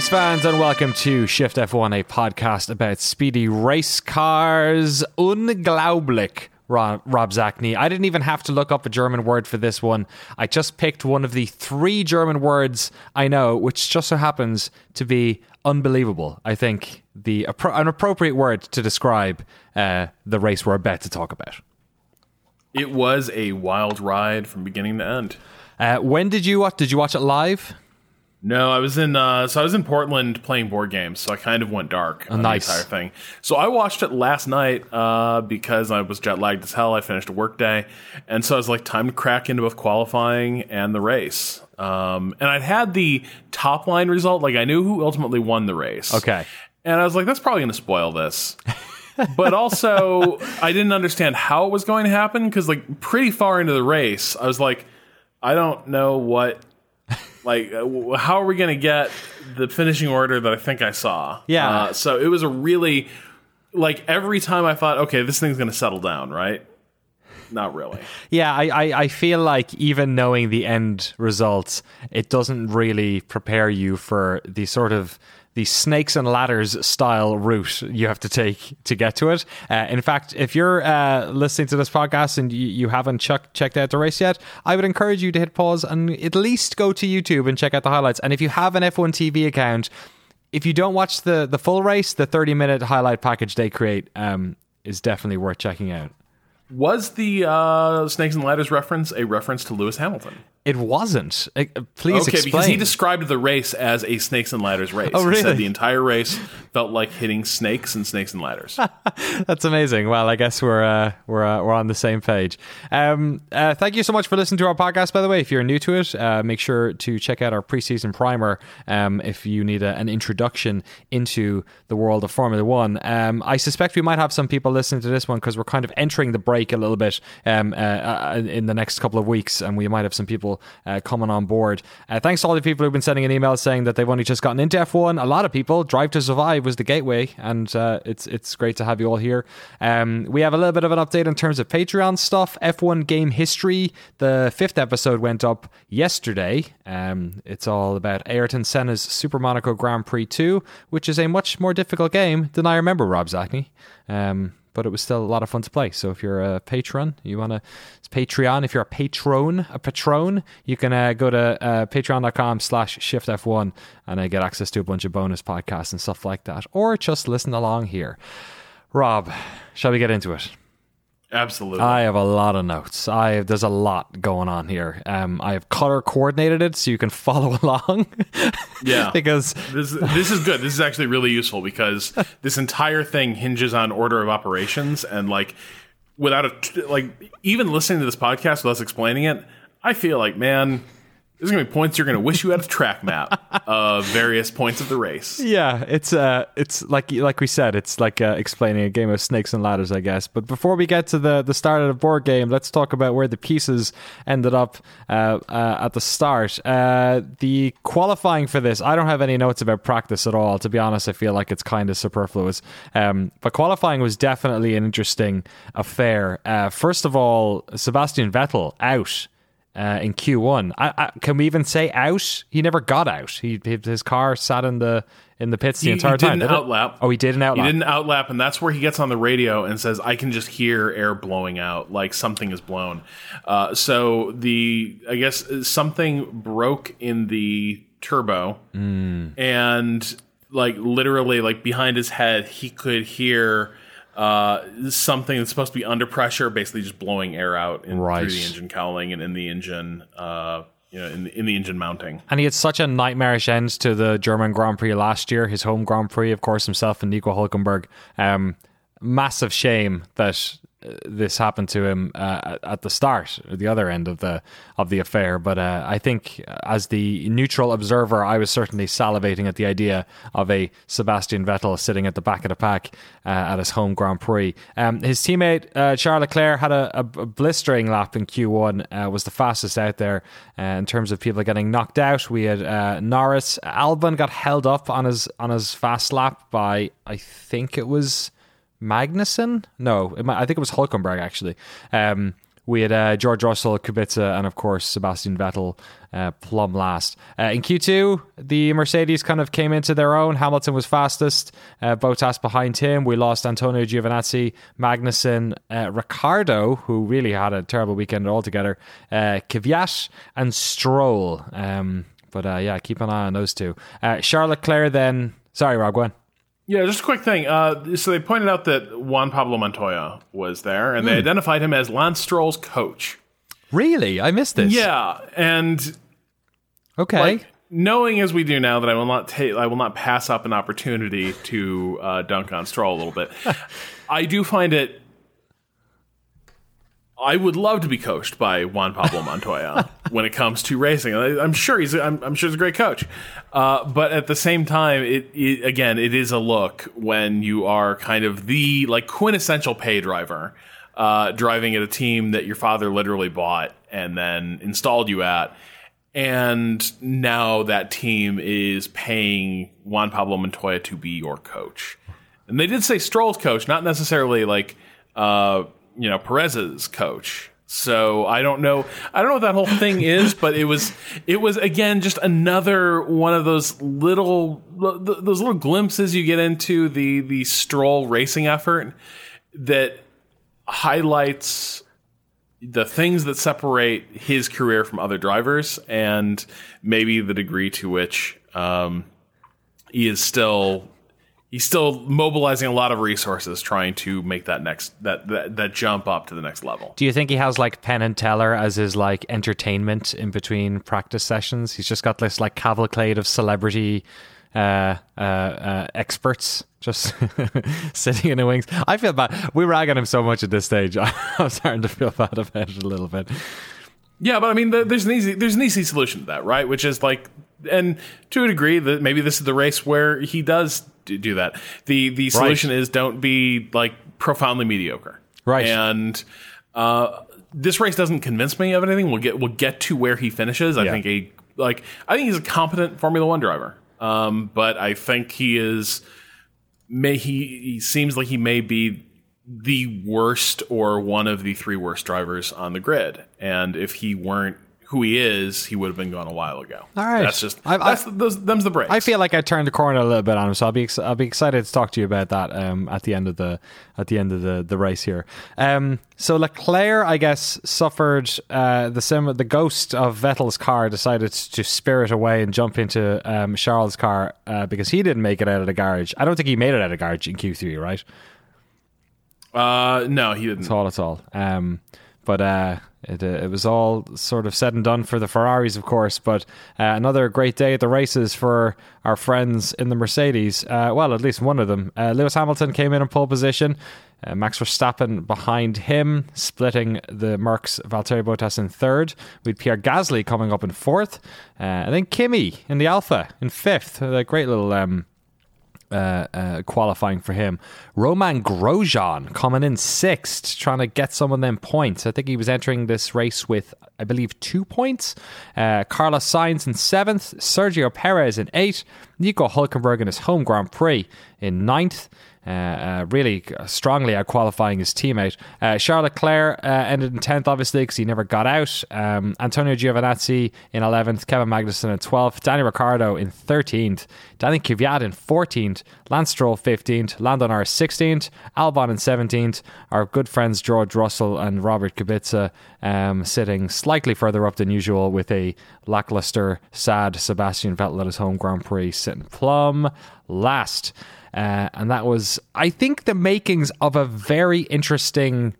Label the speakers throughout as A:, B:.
A: Race fans, and welcome to Shift F1, a podcast about speedy race cars. Unglaublich. Rob, Rob Zacny. I didn't even have to look up a German word for this one. I just picked one of the three German words I know, which just so happens to be unbelievable. I think the an appropriate word to describe uh, the race we're about to talk about.
B: It was a wild ride from beginning to end.
A: Uh, when did you watch? Did you watch it live?
B: No, I was in uh, so I was in Portland playing board games, so I kind of went dark
A: oh,
B: on
A: nice.
B: the entire thing. So I watched it last night uh, because I was jet lagged as hell. I finished a work day, and so I was like, time to crack into both qualifying and the race. Um, and I'd had the top line result, like I knew who ultimately won the race.
A: Okay,
B: and I was like, that's probably going to spoil this. but also, I didn't understand how it was going to happen because, like, pretty far into the race, I was like, I don't know what like uh, how are we going to get the finishing order that I think I saw?
A: Yeah.
B: Uh, so it was a really like every time I thought, okay, this thing's going to settle down, right? Not really.
A: Yeah, I, I, I feel like even knowing the end results, it doesn't really prepare you for the sort of the snakes and ladders style route you have to take to get to it. Uh, in fact, if you're uh, listening to this podcast and you, you haven't ch- checked out the race yet, I would encourage you to hit pause and at least go to YouTube and check out the highlights. And if you have an F1 TV account, if you don't watch the, the full race, the 30 minute highlight package they create um, is definitely worth checking out.
B: Was the uh, Snakes and Ladders reference a reference to Lewis Hamilton?
A: It wasn't. Uh, please
B: okay,
A: explain.
B: because he described the race as a snakes and ladders race.
A: Oh, really?
B: He said the entire race felt like hitting snakes and snakes and ladders.
A: That's amazing. Well, I guess we're uh, we're uh, we're on the same page. Um, uh, thank you so much for listening to our podcast. By the way, if you're new to it, uh, make sure to check out our preseason primer um, if you need a, an introduction into the world of Formula One. Um, I suspect we might have some people listening to this one because we're kind of entering the break a little bit um, uh, uh, in the next couple of weeks, and we might have some people uh, coming on board. Uh, thanks to all the people who've been sending an email saying that they've only just gotten into F1. A lot of people. Drive to Survive was the gateway, and uh, it's it's great to have you all here. Um, we have a little bit of an update in terms of Patreon stuff. F1 game history. The fifth episode went up yesterday. Um, it's all about Ayrton Senna's Super Monaco Grand Prix 2, which is a much more difficult game than I remember, Rob Zacny. Um, but it was still a lot of fun to play. So if you're a patron, you want to, it's Patreon. If you're a patron, a patron, you can uh, go to uh, patreon.com slash shiftf1 and uh, get access to a bunch of bonus podcasts and stuff like that. Or just listen along here. Rob, shall we get into it?
B: Absolutely.
A: I have a lot of notes. I have, there's a lot going on here. Um, I have color coordinated it so you can follow along.
B: yeah,
A: because
B: this this is good. This is actually really useful because this entire thing hinges on order of operations and like without a like even listening to this podcast without us explaining it, I feel like man there's gonna be points you're gonna wish you had a track map of various points of the race.
A: Yeah, it's uh, it's like like we said, it's like uh, explaining a game of snakes and ladders, I guess. But before we get to the the start of the board game, let's talk about where the pieces ended up uh, uh, at the start. Uh, the qualifying for this, I don't have any notes about practice at all. To be honest, I feel like it's kind of superfluous. Um, but qualifying was definitely an interesting affair. Uh, first of all, Sebastian Vettel out uh, in Q1. I, I, can we even say out? He never got out. He his car sat in the in the pits the
B: he,
A: entire
B: he
A: time. Did
B: outlap.
A: Oh, he did an outlap.
B: He did an outlap, and that's where he gets on the radio and says, "I can just hear air blowing out, like something is blown." Uh, so the I guess something broke in the turbo,
A: mm.
B: and like literally, like behind his head, he could hear uh, something that's supposed to be under pressure, basically just blowing air out in,
A: right.
B: through the engine cowling and in the engine, uh, you know, in the, in the engine mounting.
A: And he had such a nightmarish end to the German Grand Prix last year, his home Grand Prix, of course, himself and Nico Hulkenberg. Um, massive shame that this happened to him uh, at the start, the other end of the of the affair. But uh, I think, as the neutral observer, I was certainly salivating at the idea of a Sebastian Vettel sitting at the back of the pack uh, at his home Grand Prix. Um, his teammate uh, Charles Leclerc had a, a, blistering lap in Q1, uh, was the fastest out there uh, in terms of people getting knocked out. We had Norris, Albon got held up on his on his fast lap by I think it was. Magnussen? No, I think it was Hulkenberg actually. Um, we had uh, George Russell, Kubica, and of course Sebastian Vettel uh, plumb last. Uh, in Q2, the Mercedes kind of came into their own. Hamilton was fastest, uh, Bottas behind him. We lost Antonio Giovinazzi, Magnussen, uh, Ricciardo, who really had a terrible weekend altogether, uh, Kvyat, and Stroll. Um, but uh, yeah, keep an eye on those two. Uh, Charles Leclerc then. Sorry, Rob, go.
B: Yeah, just a quick thing. Uh, so they pointed out that Juan Pablo Montoya was there, and they identified him as Lance Stroll's coach.
A: Really? I missed this.
B: Yeah, and
A: Okay.
B: like knowing as we do now that I will not take, I will not pass up an opportunity to uh, dunk on Stroll a little bit. I do find it. I would love to be coached by Juan Pablo Montoya when it comes to racing. I, I'm sure he's. I'm, I'm sure he's a great coach, uh, but at the same time, it, it again, it is a look when you are kind of the like quintessential pay driver, uh, driving at a team that your father literally bought and then installed you at and now that team is paying Juan Pablo Montoya to be your coach. And they did say Stroll's coach, not necessarily like uh, you know Perez's coach. So I don't know. I don't know what that whole thing is, but it was it was again just another one of those little those little glimpses you get into the the Stroll racing effort that highlights the things that separate his career from other drivers and maybe the degree to which um, he is still he's still mobilizing a lot of resources trying to make that next that that, that jump up to the next level
A: Do you think he has like Penn and Teller as his like entertainment in between practice sessions? He's just got this like cavalcade of celebrity uh, uh, uh, experts just sitting in the wings. I feel bad. We rag on him so much at this stage. I'm starting to feel bad about it a little bit.
B: yeah but i mean the, there's an easy there's an easy solution to that right which is like and to a degree that maybe this is the race where he does do, that. The the solution is don't be like profoundly mediocre.
A: Right.
B: and uh this race doesn't convince me of anything. We'll get we'll get to where he finishes. I
A: Yeah.
B: think a like i think he's a competent formula one driver. Um but i think he is may he he seems like he may be the worst or one of the three worst drivers on the grid. And if he weren't who he is he would have been gone a while ago
A: All right.
B: that's just
A: I- I-
B: that's those them's the breaks
A: I feel like I turned the corner a little bit on him, so I'll be ex- I'll be excited to talk to you about that um, at the end of the at the end of the, the race here. Um, so Leclerc, I guess, suffered uh, the sim- the ghost of Vettel's car decided to spirit away and jump into um, Charles' car uh, because he didn't make it out of the garage. I don't think he made it out of the garage in Q three, right?
B: uh no he didn't
A: That's all. It's all. Um, but uh, it uh, it was all sort of said and done for the Ferraris, of course. But uh, another great day at the races for our friends in the Mercedes. Uh, well, at least one of them. Uh, Lewis Hamilton came in in pole position. Uh, Max Verstappen behind him, splitting the Mercs Valtteri Bottas in third. With Pierre Gasly coming up in fourth, uh, and then Kimi in the Alfa in fifth. A great little um, uh, uh, qualifying for him. Romain Grosjean coming in sixth, trying to get some of them points. I think he was entering this race with, I believe, two points. Uh, Carlos Sainz in seventh, Sergio Perez in eighth, Nico Hulkenberg in his home Grand Prix in ninth. Uh, uh, really strongly out qualifying his teammate. Uh, Charles Leclerc uh, ended in 10th, obviously, because he never got out. Um, Antonio Giovinazzi in 11th, Kevin Magnussen in 12th, Danny Ricciardo in 13th, Danny Kvyat in 14th, Lance Stroll 15th, Lando Norris 16th, Albon in 17th, our good friends George Russell and Robert Kubica um, sitting slightly further up than usual with a lackluster, sad Sebastian Vettel at his home Grand Prix sitting plumb last. Uh, and that was, I think, the makings of a very interesting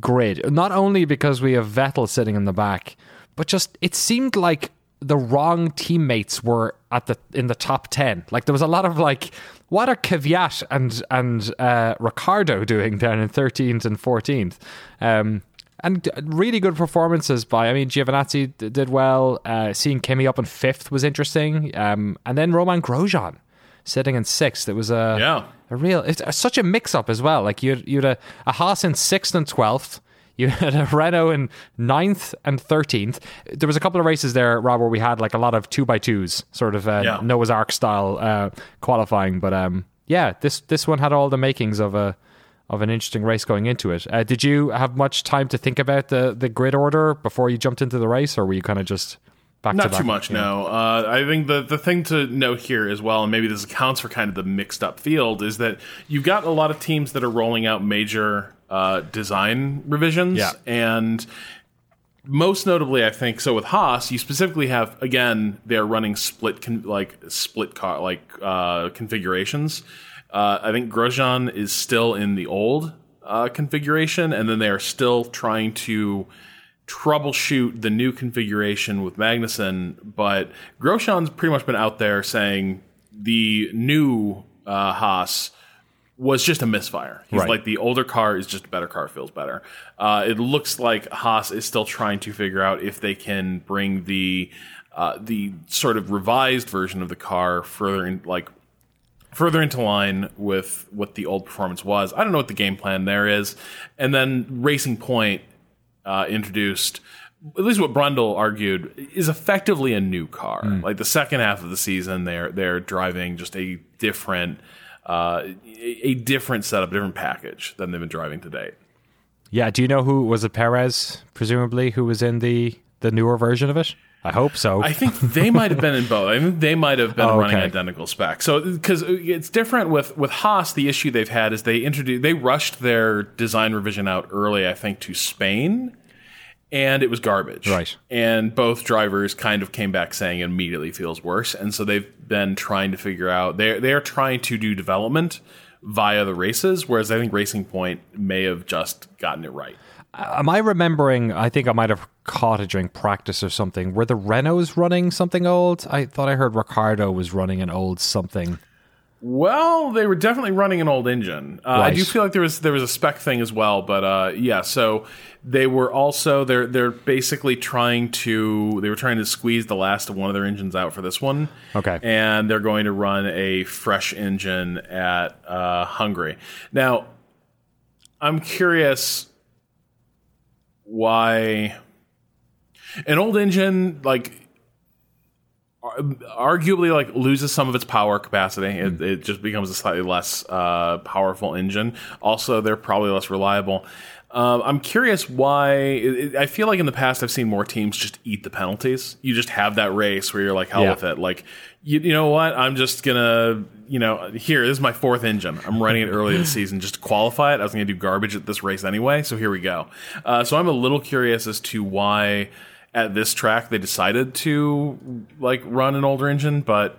A: grid. Not only because we have Vettel sitting in the back, but just it seemed like the wrong teammates were at the in the top ten. Like there was a lot of like, what are Kvyat and and uh, Ricciardo doing down in thirteenth and fourteenth? Um, and really good performances by. I mean, Giovinazzi d- did well. Uh, seeing Kimi up in fifth was interesting. Um, and then Romain Grosjean sitting in sixth. It was a
B: Yeah.
A: a real. It's a- such a mix up as well. Like you had, you had a, a Haas in sixth and twelfth. You had a Renault in ninth and thirteenth. There was a couple of races there, Rob, where we had like a lot of two by twos, sort of uh,
B: Yeah.
A: Noah's Ark style uh, qualifying. But um, yeah, this this one had all the makings of a of an interesting race going into it. Uh, did you have much time to think about the the grid order before you jumped into the race, or were you kind of just back
B: Not
A: to
B: too much,
A: Yeah.
B: no. Uh, I think the the thing to note here as well, and maybe this accounts for kind of the mixed up field, is that you've got a lot of teams that are rolling out major uh, design revisions,
A: Yeah.
B: and most notably, I think so with Haas, you specifically have again they're running split con- like split car like uh, configurations. Uh, I think Grosjean is still in the old uh, configuration, and then they are still trying to troubleshoot the new configuration with Magnussen. But Grosjean's pretty much been out there saying the new uh, Haas was just a misfire. He's
A: Right.
B: like the older car is just a better car, feels better. Uh, it looks like Haas is still trying to figure out if they can bring the uh, the sort of revised version of the car further in like further into line with what the old performance was. I don't know what the game plan there is. And then Racing Point uh, introduced, at least what Brundle argued, is effectively a new car. Like the second half of the season, they're they're driving just a different. Uh, a a different setup, different package than they've been driving to date.
A: Yeah. Do you know who was it? Perez, presumably, who was in the the newer version of it. I hope so.
B: I think they might have been in both. I think they might have been
A: Oh,
B: running
A: okay.
B: identical specs. So because it's different with with Haas, the issue they've had is they introduced they rushed their design revision out early. I think to Spain, and it was garbage.
A: Right.
B: And both drivers kind of came back saying it immediately feels worse, and so they've been trying to figure out they they are trying to do development via the races, whereas I think Racing Point may have just gotten it right.
A: Am I remembering? I think I might have caught it during practice or something. Were the Renaults running something old? I thought I heard Ricciardo was running an old something.
B: Well, they were definitely running an old engine. Uh, I do feel like there was there was a spec thing as well, but uh, yeah. So they were also they're they're basically trying to they were trying to squeeze the last of one of their engines out for this one.
A: Okay.
B: and they're going to run a fresh engine at uh, Hungary. Now, I'm curious why an old engine like arguably like loses some of its power capacity. It, it just becomes a slightly less uh, powerful engine. Also, they're probably less reliable. Um, I'm curious why. It- I feel like in the past I've seen more teams just eat the penalties. You just have that race where you're like, hell
A: Yeah.
B: with it. Like, you, you know what? I'm just gonna, you know, here this is my fourth engine. I'm running it early in the season just to qualify it. I was gonna do garbage at this race anyway, so here we go. Uh, so I'm a little curious as to why at this track they decided to like run an older engine, but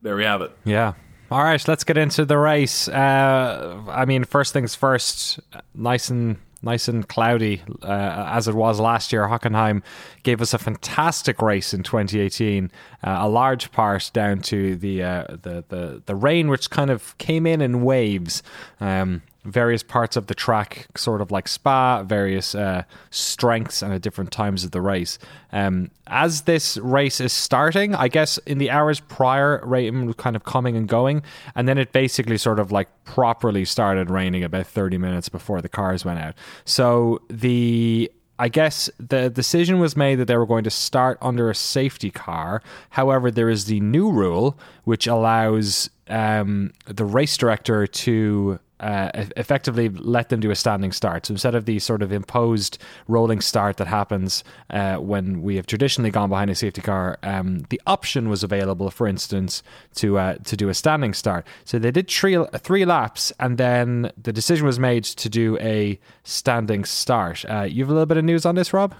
B: there we have it.
A: Yeah. All right, let's get into the race. Uh, I mean, first things first. Nice and nice and cloudy uh, as it was last year. Hockenheim gave us a fantastic race in 2018. Uh, a large part down to the uh, the the the rain, which kind of came in in waves. Um, various parts of the track, sort of like Spa, various uh, strengths and at different times of the race. Um, as this race is starting, I guess in the hours prior, rain was kind of coming and going, and then it basically sort of like properly started raining about 30 minutes before the cars went out. So the I guess the decision was made that they were going to start under a safety car. However, there is the new rule which allows um, the race director to uh, effectively let them do a standing start. So instead of the sort of imposed rolling start that happens uh, when we have traditionally gone behind a safety car, um, the option was available, for instance, to uh, to do a standing start. So they did three three laps, and then the decision was made to do a standing start. Uh, you have a little bit of news on this, Rob?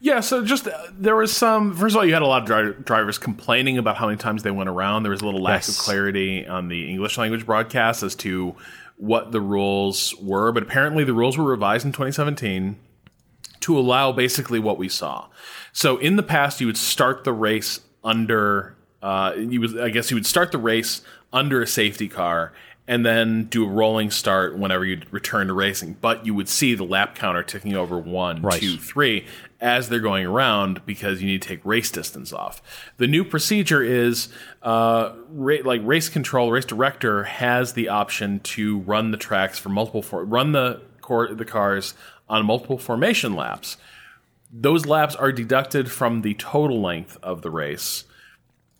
B: Yeah, so just uh, there was some. First of all, you had a lot of dri- drivers complaining about how many times they went around. There was a little lack
A: Yes.
B: of clarity on the English language broadcast as to what the rules were, but apparently the rules were revised in 2017 to allow basically what we saw. So in the past, you would start the race under. Uh, you would, I guess, you would start the race under a safety car and then do a rolling start whenever you return to racing. But you would see the lap counter ticking over one,
A: Right.
B: two, three as they're going around because you need to take race distance off. The new procedure is uh, ra- like race control, race director has the option to run the tracks for multiple for- run the cor- the cars on multiple formation laps. Those laps are deducted from the total length of the race,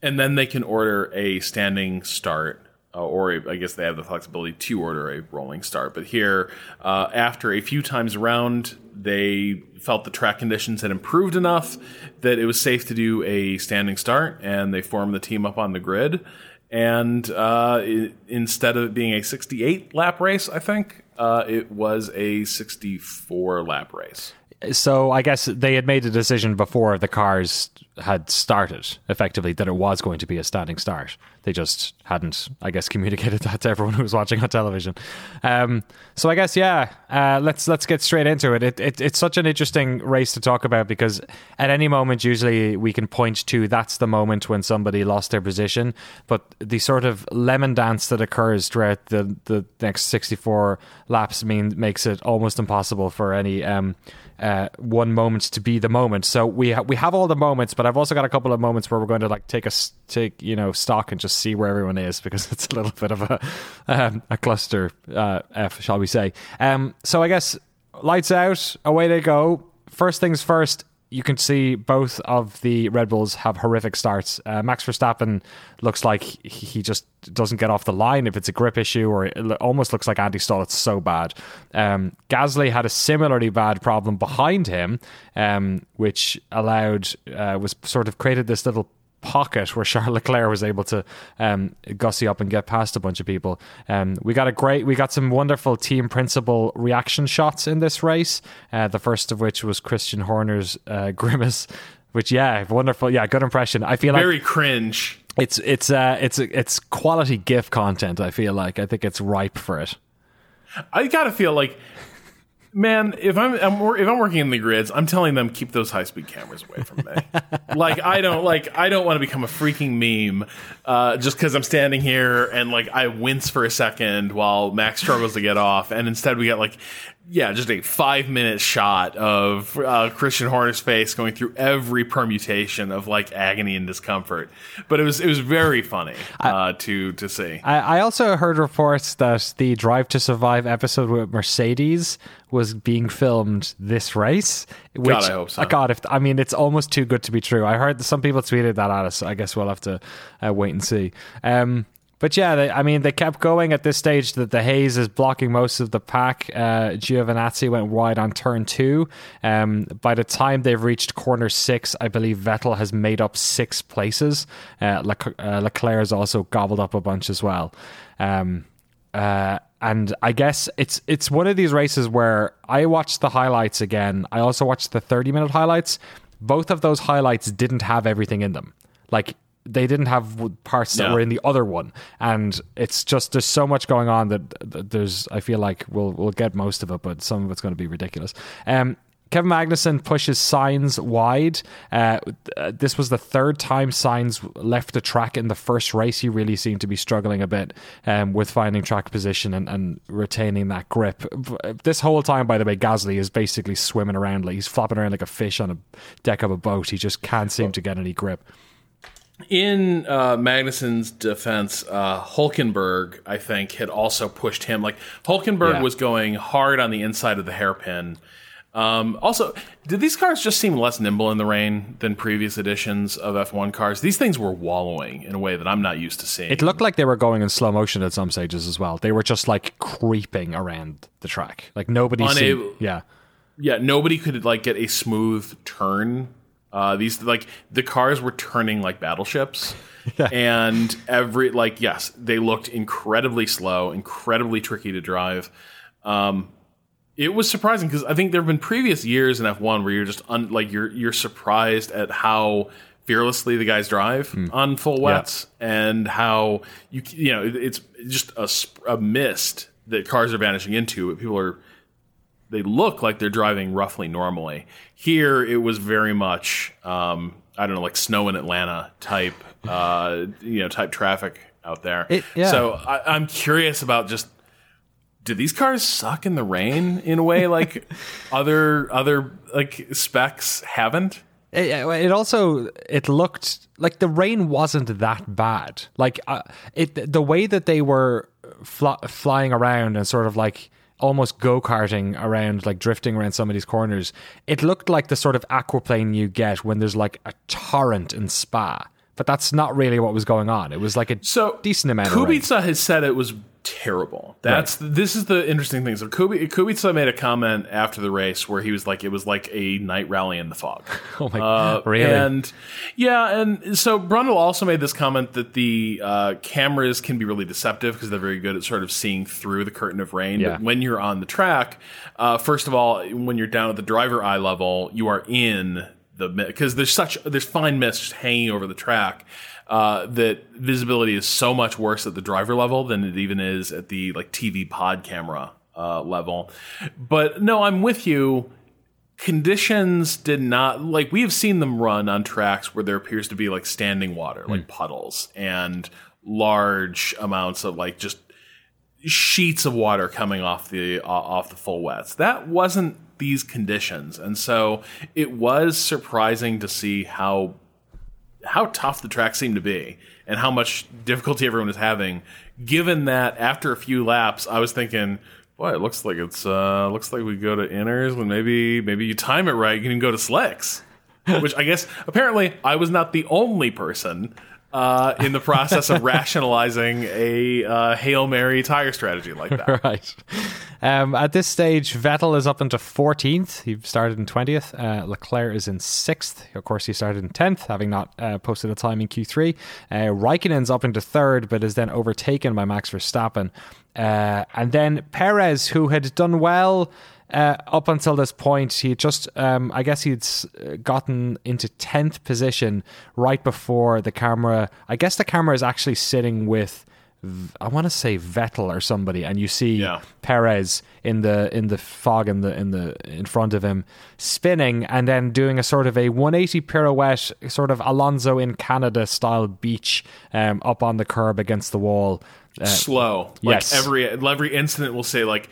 B: and then they can order a standing start uh, or I guess they have the flexibility to order a rolling start. But here, uh, after a few times around, they felt the track conditions had improved enough that it was safe to do a standing start, and they formed the team up on the grid. And uh, it, instead of it being a 68 lap race, I think uh, it was a 64 lap race
A: so I guess they had made a decision before the cars had started, effectively, that it was going to be a standing start. They just hadn't, I guess, communicated that to everyone who was watching on television. Um, so I guess, yeah, uh, let's let's get straight into it. It, it. It's such an interesting race to talk about because at any moment, usually we can point to that's the moment when somebody lost their position. But the sort of lemon dance that occurs throughout the the next sixty four laps mean makes it almost impossible for any. Um, uh, one moment to be the moment. So we ha- we have all the moments, but I've also got a couple of moments where we're going to like take a take you know stock and just see where everyone is because it's a little bit of a um, a cluster uh, F, shall we say? Um, so I guess lights out, away they go. First things first you can see both of the Red Bulls have horrific starts. Uh, Max Verstappen looks like he just doesn't get off the line if it's a grip issue, or it almost looks like anti-stall. It's so bad. Um, Gasly had a similarly bad problem behind him, um, which allowed uh, was sort of created this little pocket where Charles Leclerc was able to um, gussy up and get past a bunch of people. Um, we got a great, we got some wonderful team principal reaction shots in this race. Uh, the first of which was Christian Horner's uh, grimace, which yeah, wonderful, yeah, good impression. I feel like
B: very
A: like
B: cringe.
A: It's it's uh, it's it's quality GIF content. I feel like I think it's ripe for it.
B: I gotta feel like Man, if I'm, I'm, if I'm working in the grids, I'm telling them keep those high speed cameras away from me. like I don't like I don't want to become a freaking meme uh, just because I'm standing here and like I wince for a second while Max struggles to get off, and instead we get like yeah, just a five minute shot of uh, Christian Horner's face going through every permutation of like agony and discomfort. But it was it was very funny uh, I, to to see.
A: I, I, also heard reports that the Drive to Survive episode with Mercedes was being filmed this race.
B: Which, God, I hope so.
A: God, if I mean, it's almost too good to be true. I heard some people tweeted that at us. I guess we'll have to uh, wait and see. Um, but yeah, they, I mean, they kept going at this stage that the haze is blocking most of the pack. Uh, Giovinazzi went wide on turn two. Um, by the time they've reached corner six, I believe Vettel has made up six places. Uh, Le- uh, Leclerc has also gobbled up a bunch as well. Um, uh, and I guess it's it's one of these races where I watched the highlights again. I also watched the 30 minute highlights. Both of those highlights didn't have everything in them. Like they didn't have parts that were in the other one and it's just there's so much going on that, there's i feel like we'll we'll get most of it but some of it's going to be ridiculous um Kevin Magnussen pushes Sainz wide. Uh, this was the third time Sainz left the track in the first race. He really seemed to be struggling a bit um, with finding track position and, and, retaining that grip. This whole time, by the way, Gasly is basically swimming around like he's flopping around like a fish on a deck of a boat. He just can't seem to get any grip
B: in uh, Magnussen's defense, uh, Hulkenberg, I think, had also pushed him. Like Hulkenberg yeah. was going hard on the inside of the hairpin. Um, also, did these cars just seem less nimble in the rain than previous editions of F1 cars? These things were wallowing in a way that I'm not used to seeing.
A: It looked like they were going in slow motion at some stages as well. They were just like creeping around the track. Like nobody, Unable, seemed, yeah,
B: yeah, nobody could like get a smooth turn uh, these like the cars were turning like battleships, and every like yes, they looked incredibly slow, incredibly tricky to drive. Um, it was surprising because I think there have been previous years in F1 where you're just un, like you're you're surprised at how fearlessly the guys drive mm. on full wets yeah. and how you you know it's just a, a mist that cars are vanishing into. But People are they look like they're driving roughly normally. Here, it was very much um, I don't know, like snow in Atlanta type, uh, you know, type traffic out there. It, yeah. So I, I'm curious about just do these cars suck in the rain in a way like other other like specs haven't?
A: It, it, also it looked like the rain wasn't that bad. Like uh, it, the way that they were fl- flying around and sort of like almost go karting around, like drifting around some of these corners. It looked like the sort of aquaplane you get when there's like a torrent in Spa, but that's not really what was going on. It was like a
B: So
A: decent amount.
B: Kubica has said it was terrible. That's this is the interesting thing. So Kubi, Kubica made a comment after the race where he was like, it was like a night rally in the fog.
A: Oh my
B: Uh,
A: god! Really?
B: And yeah, and so Brundle also made this comment that the uh, cameras can be really deceptive because they're very good at sort of seeing through the curtain of rain.
A: Yeah.
B: But when you're on the track, uh, first of all, when you're down at the driver eye level, you are in the because there's such there's fine mist hanging over the track. Uh, that visibility is so much worse at the driver level than it even is at the like TV pod camera uh, level. But no, I'm with you. Conditions did not like we have seen them run on tracks where there appears to be like standing water like puddles and large amounts of like just sheets of water coming off the uh, off the full wets. That wasn't these conditions. And so it was surprising to see how how tough the track seemed to be and how much difficulty everyone was having given that after a few laps i was thinking boy it looks like it's uh looks like we go to inners when maybe maybe you time it right you can go to slicks which i guess apparently i was not the only person uh, in the process of rationalizing a uh, hail mary tire strategy like that
A: right. Um, at this stage, Vettel is up into 14th. He started in 20th. Uh, Leclerc is in 6th. Of course, he started in 10th, having not uh, posted a time in Q3. Uh, Raikkonen's up into 3rd, but is then overtaken by Max Verstappen. Uh, and then Perez, who had done well uh, up until this point, he just, um, I guess he'd gotten into 10th position right before the camera. I guess the camera is actually sitting with. I want to say Vettel or somebody, and you see
B: Yeah.
A: Perez in the in the fog in the in the in front of him, spinning and then doing a sort of a 180 pirouette, sort of Alonso in Canada style beach, um, up on the curb against the wall. Uh,
B: slow. Like
A: yes.
B: every every incident will say like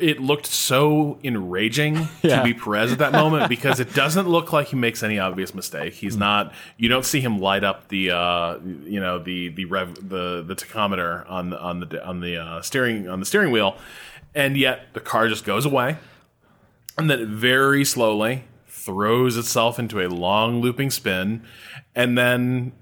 B: it looked so enraging
A: Yeah.
B: to be Perez at that moment because it doesn't look like he makes any obvious mistake. He's not. You don't see him light up the uh, you know the the rev the the tachometer on the on the on the uh, steering on the steering wheel, and yet the car just goes away, and then very slowly throws itself into a long looping spin, and then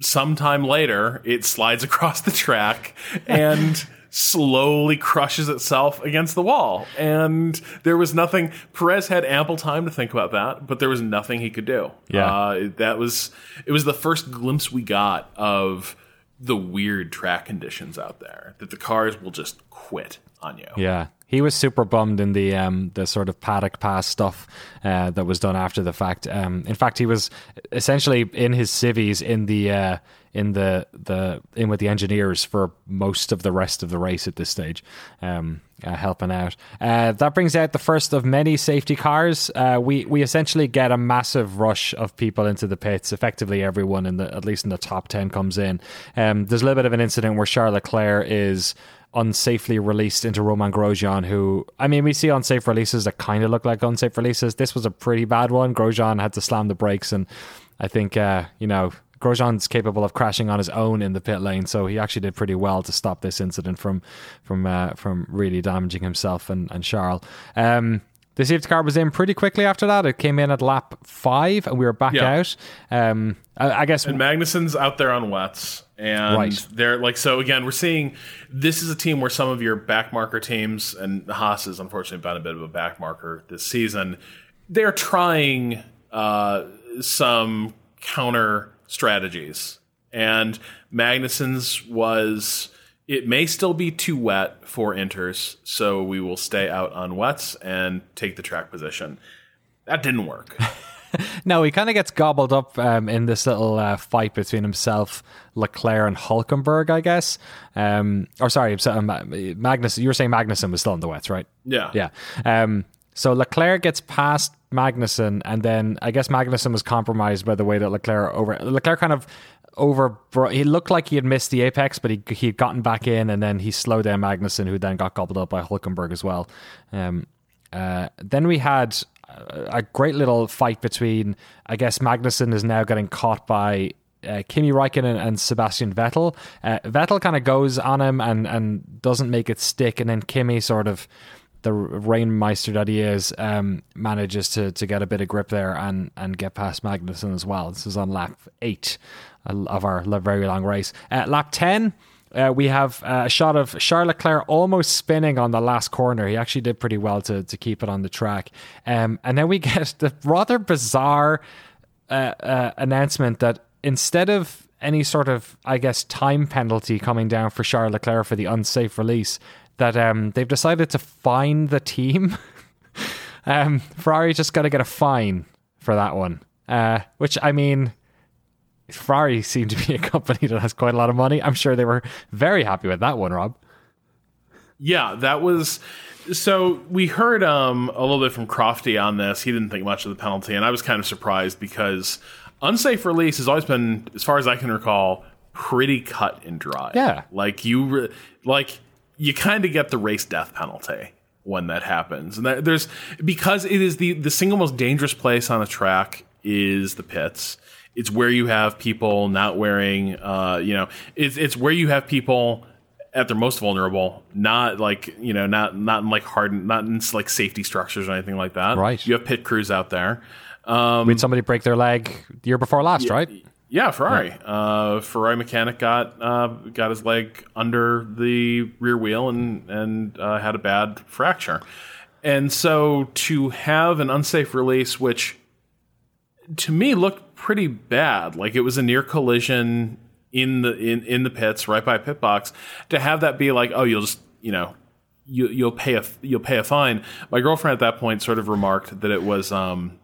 B: sometime later it slides across the track and slowly crushes itself against the wall and there was nothing perez had ample time to think about that but there was nothing he could do
A: Yeah.
B: uh, that was it was the first glimpse we got of the weird track conditions out there that the cars will just quit on you
A: Yeah, he was super bummed in the um, the sort of paddock pass stuff uh, that was done after the fact. Um, in fact, he was essentially in his civvies in the uh, in the the in with the engineers for most of the rest of the race at this stage, um, uh, helping out. Uh, that brings out the first of many safety cars. Uh, we we essentially get a massive rush of people into the pits. Effectively, everyone in the at least in the top ten comes in. Um, there's a little bit of an incident where Charles Leclerc is unsafely released into Romain Grosjean, who, I mean, we see unsafe releases that kind of look like unsafe releases. This was a pretty bad one. Grosjean had to slam the brakes, and I think, uh, you know, Grosjean's capable of crashing on his own in the pit lane, so he actually did pretty well to stop this incident from from uh, from really damaging himself and, and Charles. Um, the safety car was in pretty quickly after that. It came in at lap five, and we were back
B: Yeah.
A: out. Um, I, I guess
B: And Magnussen's out there on wets, and
A: Right.
B: they're like so. Again, we're seeing this is a team where some of your backmarker teams, and Haas has unfortunately been a bit of a backmarker this season. They're trying uh, some counter strategies, and Magnussen's was. It may still be too wet for inters, so we will stay out on wets and take the track position. That didn't work.
A: No, he kind of gets gobbled up um, in this little uh, fight between himself, Leclerc, and Hulkenberg, I guess. Um, or sorry, um, Magnus. You were saying Magnussen was still in the wets, right?
B: Yeah.
A: Yeah. Um, so Leclerc gets past Magnussen, and then I guess Magnussen was compromised by the way that Leclerc over Leclerc kind of over. He looked like he had missed the apex, but he he had gotten back in, and then he slowed down Magnussen, who then got gobbled up by Hulkenberg as well. Um, uh, then we had a great little fight between, I guess, Magnussen is now getting caught by uh, Kimi Raikkonen and Sebastian Vettel. Uh, Vettel kind of goes on him and, and doesn't make it stick, and then Kimi sort of the rainmeister that he is um, manages to to get a bit of grip there and and get past Magnussen as well. This is on lap eight of our very long race. Uh, lap ten. Uh, we have uh, a shot of Charles Leclerc almost spinning on the last corner. He actually did pretty well to, to keep it on the track. Um, and then we get the rather bizarre uh, uh, announcement that instead of any sort of, I guess, time penalty coming down for Charles Leclerc for the unsafe release, that um, they've decided to fine the team. um, Ferrari just got to get a fine for that one. Uh, which I mean, Ferrari seemed to be a company that has quite a lot of money. I'm sure they were very happy with that one, Rob.
B: Yeah, that was so we heard um, a little bit from Crofty on this. He didn't think much of the penalty, and I was kind of surprised because unsafe release has always been, as far as I can recall, pretty cut and dry.
A: Yeah,
B: like you, like you kind of get the race death penalty when that happens, and that, there's because it is the the single most dangerous place on a track is the pits it's where you have people not wearing, uh, you know, it's it's where you have people at their most vulnerable, not like you know, not not in like hardened, not in like safety structures or anything like that.
A: Right.
B: You have pit crews out there.
A: Um, we had somebody break their leg the year before last,
B: yeah,
A: right?
B: Yeah, Ferrari. Yeah. Uh, Ferrari mechanic got uh, got his leg under the rear wheel and and uh, had a bad fracture. And so to have an unsafe release, which to me looked pretty bad. Like it was a near collision in the in, in the pits right by pit box. To have that be like, oh, you'll just you know you you'll pay a you'll pay a fine. My girlfriend at that point sort of remarked that it was um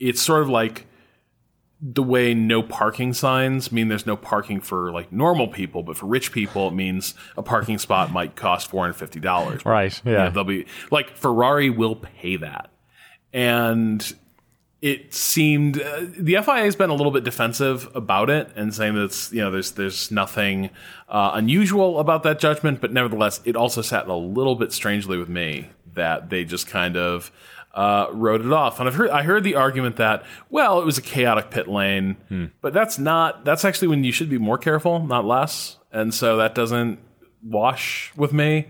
B: it's sort of like the way no parking signs mean there's no parking for like normal people, but for rich people it means a parking spot might cost four hundred fifty dollars.
A: Right. Yeah.
B: They'll be like Ferrari will pay that. And it seemed uh, the FIA has been a little bit defensive about it and saying that it's, you know there's there's nothing uh, unusual about that judgment, but nevertheless, it also sat a little bit strangely with me that they just kind of uh, wrote it off. And I've heard I heard the argument that well, it was a chaotic pit lane, hmm. but that's not that's actually when you should be more careful, not less. And so that doesn't wash with me.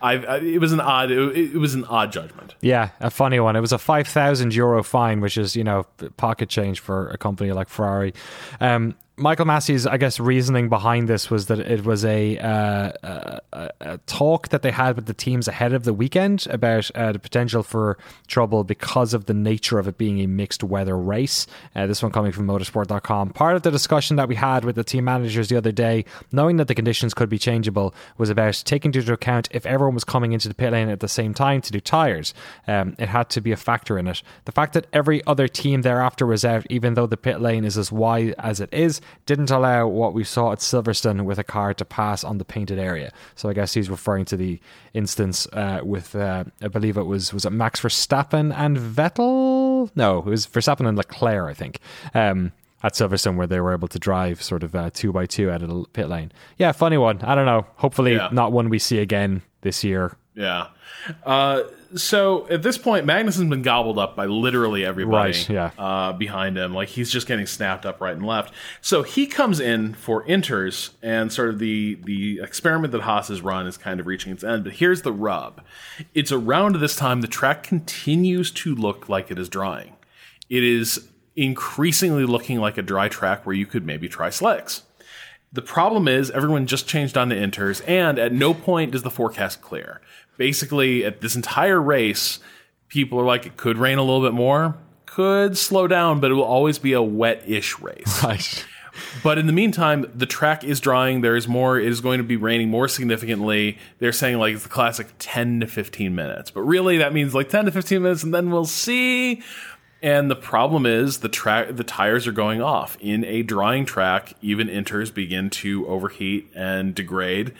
B: I, I, it was an odd it, it, was an odd judgment.
A: Yeah, a funny one. It was a five thousand euro fine, which is you know pocket change for a company like Ferrari. Um, Michael Masi's, I guess, reasoning behind this was that it was a, uh, a, a, talk that they had with the teams ahead of the weekend about uh, the potential for trouble because of the nature of it being a mixed weather race. Uh, this one coming from motorsport.com. Part of the discussion that we had with the team managers the other day, knowing that the conditions could be changeable, was about taking into account if everyone was coming into the pit lane at the same time to do tyres. Um, it had to be a factor in it. The fact that every other team thereafter was out, even though the pit lane is as wide as it is, didn't allow what we saw at Silverstone with a car to pass on the painted area. So I guess he's referring to the instance uh, with, uh, I believe it was, was it Max Verstappen and Vettel? No, it was Verstappen and Leclerc, I think. Um, at Silverstone, where they were able to drive sort of uh, two by two out of the pit lane. Yeah, funny one. I don't know. Hopefully, yeah. not one we see again this year.
B: Yeah. Uh, so at this point, Magnus has been gobbled up by literally everybody
A: right, yeah.
B: uh, behind him. Like he's just getting snapped up right and left. So he comes in for inters, and sort of the the experiment that Haas has run is kind of reaching its end. But here's the rub: it's around this time the track continues to look like it is drying. It is increasingly looking like a dry track where you could maybe try slicks. The problem is everyone just changed on the inters, and at no point does the forecast clear basically at this entire race, people are like, it could rain a little bit more, could slow down, but it will always be a wet-ish race.
A: Right.
B: But in the meantime, the track is drying. There is more. It is going to be raining more significantly. They're saying like it's the classic 10 to 15 minutes. But really, that means like 10 to 15 minutes, and then we'll see. And the problem is the track, the tires are going off in a drying track. Even inters begin to overheat and degrade.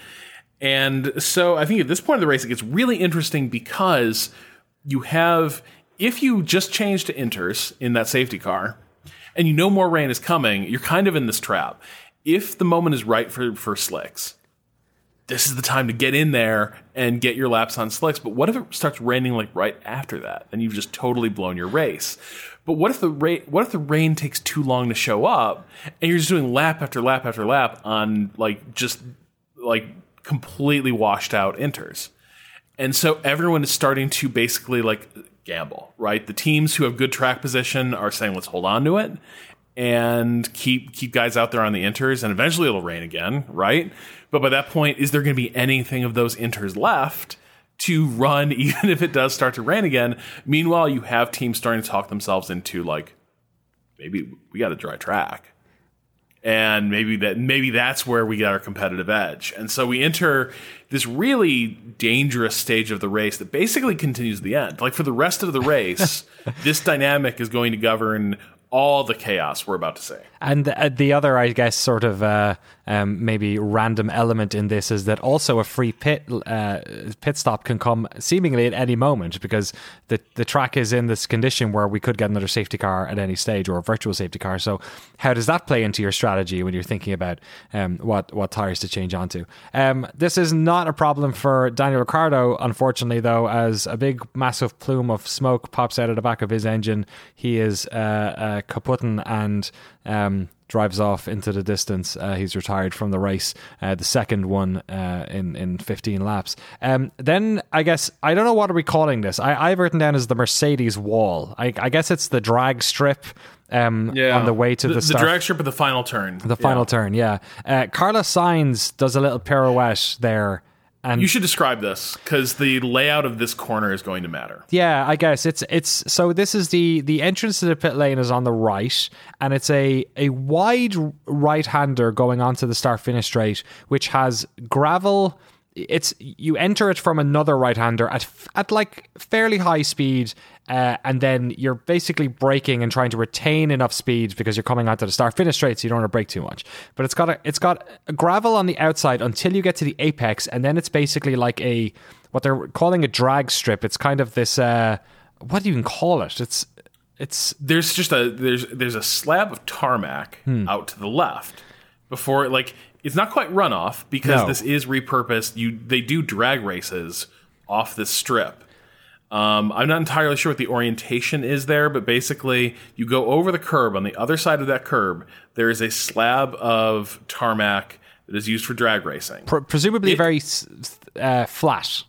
B: And so I think at this point of the race, it gets really interesting because you have, if you just change to inters in that safety car and you know more rain is coming, you're kind of in this trap. If the moment is right for, for slicks, this is the time to get in there and get your laps on slicks. But what if it starts raining like right after that? Then you've just totally blown your race. But what if the rain? What if the rain takes too long to show up, and you're just doing lap after lap after lap on like just like completely washed out inters. And so everyone is starting to basically like gamble, right? The teams who have good track position are saying, let's hold on to it and keep keep guys out there on the inters, and eventually it'll rain again, right? But by that point, is there going to be anything of those inters left to run even if it does start to rain again? Meanwhile, you have teams starting to talk themselves into like maybe we got a dry track. And maybe that maybe that's where we get our competitive edge. And so we enter this really dangerous stage of the race that basically continues the end. Like for the rest of the race, this dynamic is going to govern all the chaos we're about to see.
A: And uh, the other, I guess, sort of uh, um, maybe random element in this is that also a free pit uh, pit stop can come seemingly at any moment because the the track is in this condition where we could get another safety car at any stage or a virtual safety car. So how does that play into your strategy when you're thinking about um, what what tires to change onto? Um, this is not a problem for Daniel Ricciardo, unfortunately, though, as a big massive plume of smoke pops out of the back of his engine. He is uh, uh kaputting and um, drives off into the distance. Uh, he's retired from the race, uh, the second one uh, in in 15 laps. Um, then I guess I don't know what are we calling this. I, I've written down as the Mercedes wall. I, I guess it's the drag strip. Um,
B: yeah.
A: on the way to the,
B: the,
A: start,
B: drag strip of the final turn.
A: the final
B: Yeah.
A: turn. Yeah, uh, Carlos Sainz does a little pirouette there. And
B: You should describe this because the layout of this corner is going to matter.
A: Yeah, I guess it's it's so this is the the entrance to the pit lane is on the right and it's a a wide right-hander going onto the start finish straight which has gravel it's you enter it from another right-hander at at like fairly high speed uh, and then you're basically braking and trying to retain enough speed because you're coming out to the start finish straight so you don't want to brake too much. But it's got a it's got a gravel on the outside until you get to the apex and then it's basically like a what they're calling a drag strip. It's kind of this uh what do you even call it? It's it's
B: There's just a there's there's a slab of tarmac
A: Hmm.
B: out to the left before like it's not quite runoff because
A: No.
B: this is repurposed. You they do drag races off this strip. Um, I'm not entirely sure what the orientation is there, but basically, you go over the curb. On the other side of that curb, there is a slab of tarmac that is used for drag racing.
A: pr- presumably very uh, flat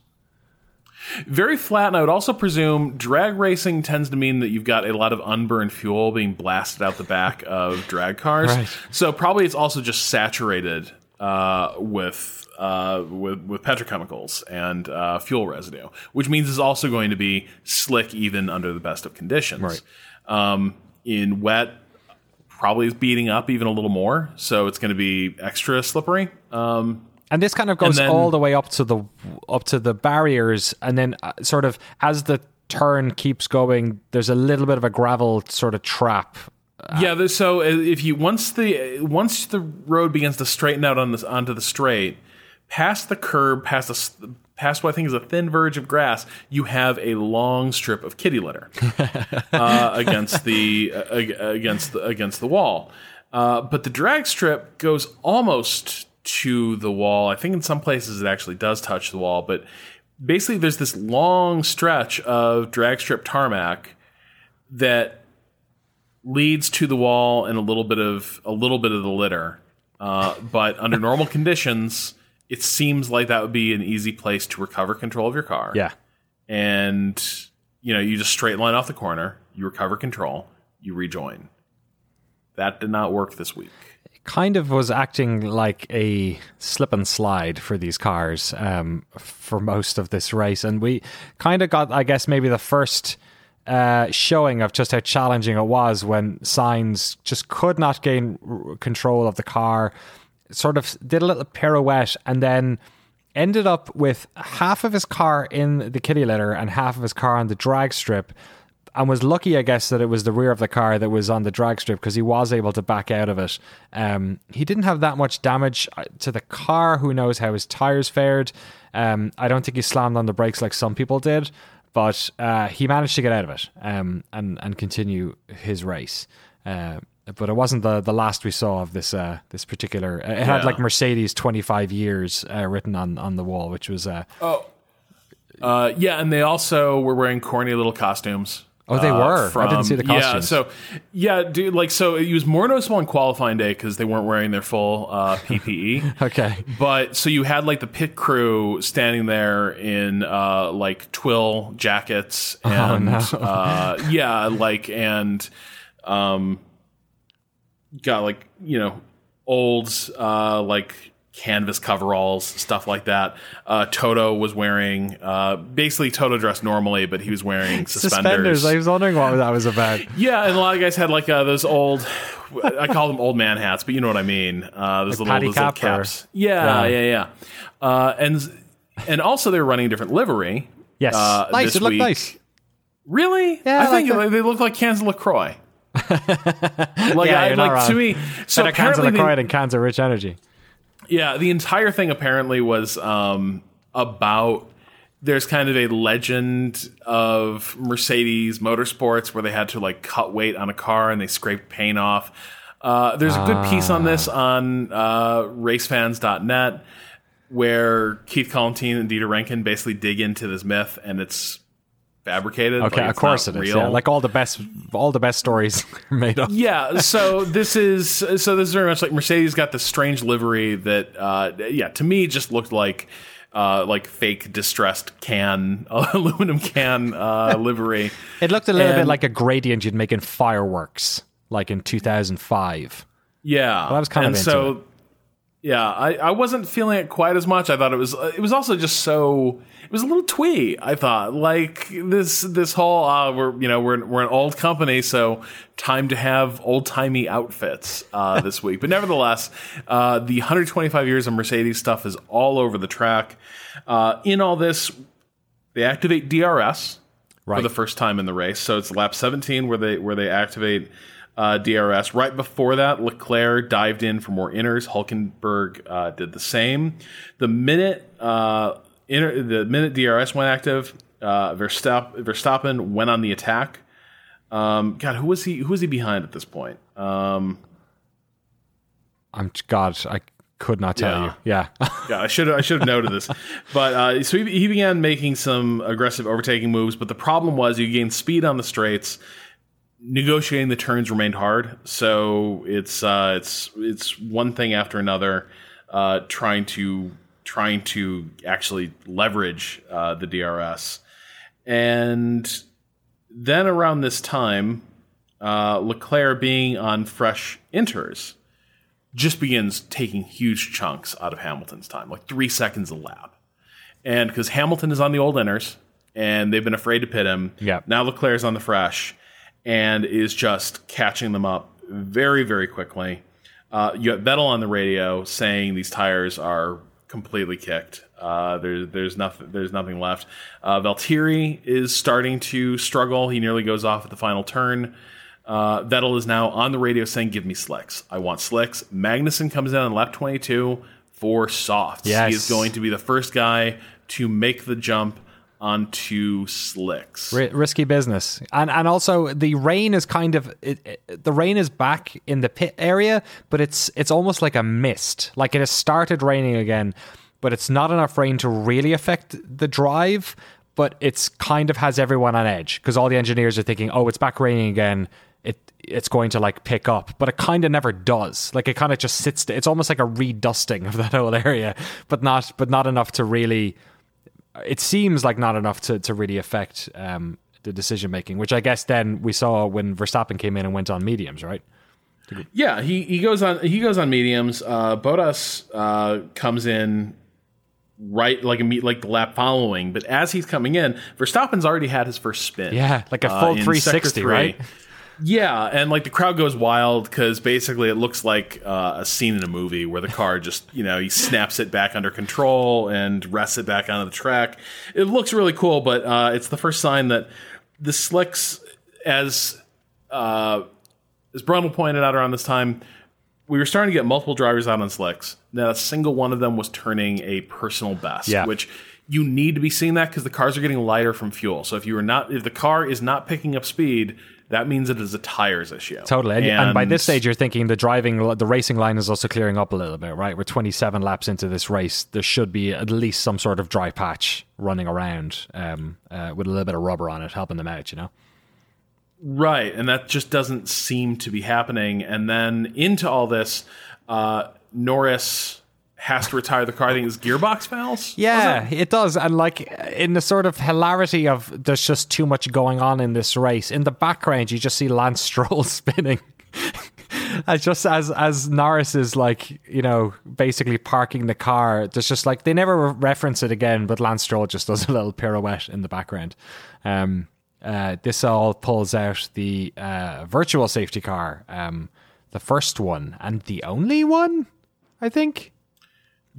B: Very flat, and I would also presume drag racing tends to mean that you've got a lot of unburned fuel being blasted out the back of drag cars.
A: Right.
B: So probably it's also just saturated uh, with, uh, with with petrochemicals and uh, fuel residue, which means it's also going to be slick even under the best of conditions.
A: Right.
B: Um, in wet, probably is beating up even a little more, so it's going to be extra slippery. Um,
A: and this kind of goes
B: then-
A: all the way up to the up to the barriers and then uh, sort of as the turn keeps going there's a little bit of a gravel sort of trap
B: Yeah, so uh, if you once the once the road begins to straighten out on this onto the straight, past the curb, past the past what I think is a thin verge of grass, you have a long strip of kitty litter uh, against the uh, against the, against the wall. Uh, but the drag strip goes almost to the wall. I think in some places it actually does touch the wall, but basically there's this long stretch of drag strip tarmac that leads to the wall and a little bit of a little bit of the litter. Uh, but under normal conditions, it seems like that would be an easy place to recover control of your car.
A: yeah
B: And you know, you just straight line off the corner, you recover control, you rejoin. That did not work this week.
A: Kind of was acting like a slip and slide for these cars um, for most of this race. And we kind of got, I guess, maybe the first uh, showing of just how challenging it was when Sainz just could not gain r- control of the car, sort of did a little pirouette and then ended up with half of his car in the kitty litter and half of his car on the drag strip and was lucky, I guess, that it was the rear of the car that was on the drag strip because he was able to back out of it. Um, he didn't have that much damage uh, to the car. Who knows how his tires fared? Um, I don't think he slammed on the brakes like some people did, but uh, he managed to get out of it um, and and continue his race. Uh, but it wasn't the, the last we saw of this uh, this particular. It had
B: Yeah.
A: like Mercedes twenty five years uh, written on, on the wall, which was uh, Oh
B: Uh, yeah, and they also were wearing corny little costumes.
A: Oh, they were.
B: uh,
A: were? I didn't see the costumes.
B: Yeah, so yeah, dude. Like, so it was more noticeable on qualifying day because they weren't wearing their full uh, PPE.
A: Okay.
B: But so you had like the pit crew standing there in uh, like twill jackets and uh, yeah, like and um, got like you know old uh, like canvas coveralls, stuff like that. Uh, Toto was wearing uh, basically Toto dressed normally, but he was wearing suspenders.
A: Suspenders. I was wondering what that was about.
B: yeah, and a lot of guys had like uh, those old. I call them old man hats, but you know what I mean. Uh, those little, those little caps. Yeah,
A: Yeah.
B: yeah, yeah. Uh, and and also they were running a different livery.
A: Yes.
B: Uh,
A: nice. It looked
B: week.
A: nice.
B: Really?
A: Yeah,
B: I,
A: I
B: think
A: like
B: they look like cans of Lacroix. like
A: Yeah,
B: I like to me. So
A: Better cans of
B: apparently,
A: LaCroix
B: they,
A: than cans of Rich Energy.
B: Yeah, the entire thing apparently was um, about. There's kind of a legend of Mercedes motorsports where they had to like cut weight on a car and they scraped paint off. Uh, there's a good piece on this on uh, racefans.net where Keith Collantine and Dieter Rencken basically dig into this myth and it's fabricated.
A: Okay,
B: like,
A: of course it is.
B: real.
A: Yeah, like all the best, all the best stories made up.
B: yeah so this is so this is very much like mercedes got this strange livery that uh yeah to me just looked like uh like fake distressed can aluminum can uh livery
A: It looked a little bit like a gradient you'd make in fireworks, like in 2005.
B: yeah
A: I was kind of
B: and
A: into
B: so yeah I, I wasn't feeling it quite as much i thought it was it was also just so it was a little twee i thought like this this whole uh we're you know we're, we're an old company so time to have old-timey outfits uh this week but nevertheless uh the 125 years of mercedes stuff is all over the track uh in all this they activate drs
A: Right.
B: for the first time in the race. So it's lap 17 where they where they activate uh, DRS. Right before that, Leclerc dived in for more inters. Hulkenberg uh, did the same. The minute uh, inner, the minute DRS went active, uh, Verstappen, Verstappen went on the attack. Um, God, who was he? Who was he behind at this point? Um,
A: I'm God, I could not tell
B: Yeah.
A: you. Yeah.
B: Yeah, I should I should have noted this, but uh, so he, he began making some aggressive overtaking moves. But the problem was you gained speed on the straights. Negotiating the turns remained hard, so it's uh, it's it's one thing after another, uh, trying to trying to actually leverage uh, the DRS, and then around this time, uh, Leclerc being on fresh inters just begins taking huge chunks out of Hamilton's time, like three seconds a lap. And because Hamilton is on the old inters and they've been afraid to pit him,
A: Yeah.
B: now Leclerc's on the fresh and is just catching them up very, very quickly. Uh, you have Vettel on the radio saying these tires are completely kicked. Uh, there's there's nothing there's nothing left. Uh, Valtteri is starting to struggle. He nearly goes off at the final turn. Uh, Vettel is now on the radio saying, "Give me slicks. I want slicks." Magnussen comes in on lap 22 for softs.
A: Yes.
B: He is going to be the first guy to make the jump onto slicks.
A: Ri- risky business, and and also the rain is kind of it, it- the rain is back in the pit area, but it's it's almost like a mist. Like it has started raining again, but it's not enough rain to really affect the drive. But it's kind of has everyone on edge because all the engineers are thinking, "Oh, it's back raining again." It it's going to like pick up, but it kind of never does. Like it kind of just sits. It's almost like a redusting of that whole area, but not but not enough to really it seems like not enough to, to really affect um, the decision making, which I guess then we saw when Verstappen came in and went on mediums, right?
B: Yeah, he, he goes on he goes on mediums. Uh, Bottas uh, comes in right like a meet like the lap following, but as he's coming in, Verstappen's already had his first spin.
A: Yeah, like a
B: uh,
A: full
B: in
A: 360, right?
B: Yeah, and like the crowd goes wild because basically it looks like uh, a scene in a movie where the car just you know he snaps it back under control and rests it back onto the track. It looks really cool, but uh, it's the first sign that the slicks, as uh, as Brundle pointed out around this time, we were starting to get multiple drivers out on slicks. Not a single one of them was turning a personal best,
A: Yeah.
B: which you need to be seeing that because the cars are getting lighter from fuel. So if you are not, if the car is not picking up speed, that means it is a tires issue.
A: Totally. And, and by this stage, you're thinking the driving, the racing line is also clearing up a little bit, right? We're 27 laps into this race. There should be at least some sort of dry patch running around um, uh, with a little bit of rubber on it, helping them out, you know?
B: Right, and that just doesn't seem to be happening. And then into all this, uh, Norris has to retire the car. I think his gearbox fails.
A: Yeah, it? it? does. And like in the sort of hilarity of there's just too much going on in this race, in the background you just see Lance Stroll spinning. as just as as Norris is like you know basically parking the car. There's just like they never reference it again, but Lance Stroll just does a little pirouette in the background. Um, uh, this all pulls out the uh, virtual safety car, um, the first one and the only one, I think.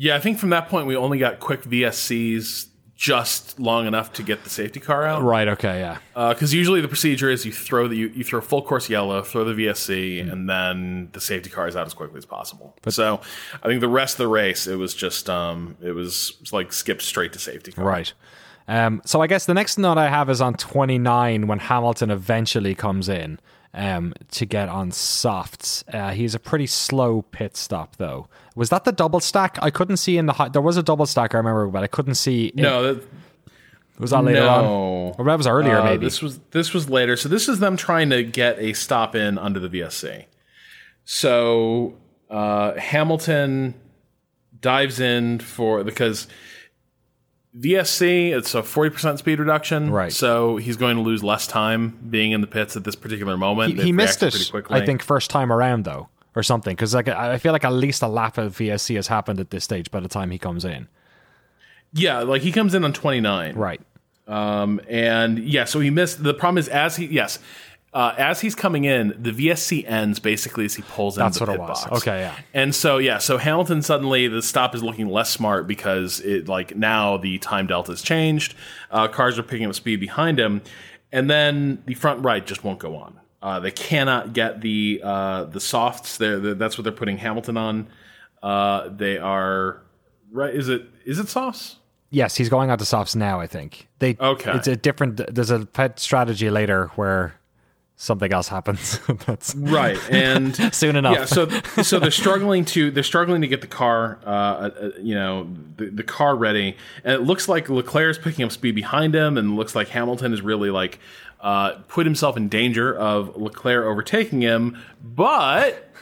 B: Yeah, I think from that point we only got quick VSCs just long enough to get the safety car out.
A: Right. Okay. Yeah.
B: Because uh, usually the procedure is you throw the you, you, throw full course yellow, throw the VSC, mm. and then the safety car is out as quickly as possible. But so I think the rest of the race it was just um it was, it was like skipped straight to safety car.
A: Right. Um, so I guess the next note I have is on 29 when Hamilton eventually comes in um, to get on softs. Uh, he's a pretty slow pit stop, though. Was that the double stack? I couldn't see in the high, there was a double stack I remember, but I couldn't see.
B: No, that,
A: was that later
B: no.
A: on? Or that was earlier,
B: uh,
A: maybe.
B: This was this was later. So this is them trying to get a stop in under the VSC. So uh, Hamilton dives in for because VSC, it's a 40% speed reduction.
A: Right.
B: So he's going to lose less time being in the pits at this particular moment.
A: He, he missed it, I think, first time around, though, or something. Because like, I feel like at least a lap of VSC has happened at this stage by the time he comes in.
B: Yeah, like he comes in on 29.
A: Right.
B: Um, and yeah, so he missed. The problem is, as he, yes, uh, as he's coming in, the VSC ends basically as he pulls
A: That's
B: the
A: what
B: pit
A: it was.
B: box.
A: Okay, yeah.
B: And so yeah, so Hamilton suddenly the stop is looking less smart because it like now the time delta has changed. Uh, cars are picking up speed behind him, and then the front right just won't go on. Uh, they cannot get the uh, the softs. There, that's what they're putting Hamilton on. Uh, they are right. Is it is it softs?
A: Yes, he's going on to softs now. I think they.
B: Okay,
A: it's a different. There's a pet strategy later where something else happens. That's
B: right, and
A: soon enough.
B: Yeah, so so they're struggling to they're struggling to get the car, uh, uh, you know, the, the car ready, and it looks like Leclerc is picking up speed behind him, and looks like Hamilton is really like uh, put himself in danger of Leclerc overtaking him, but.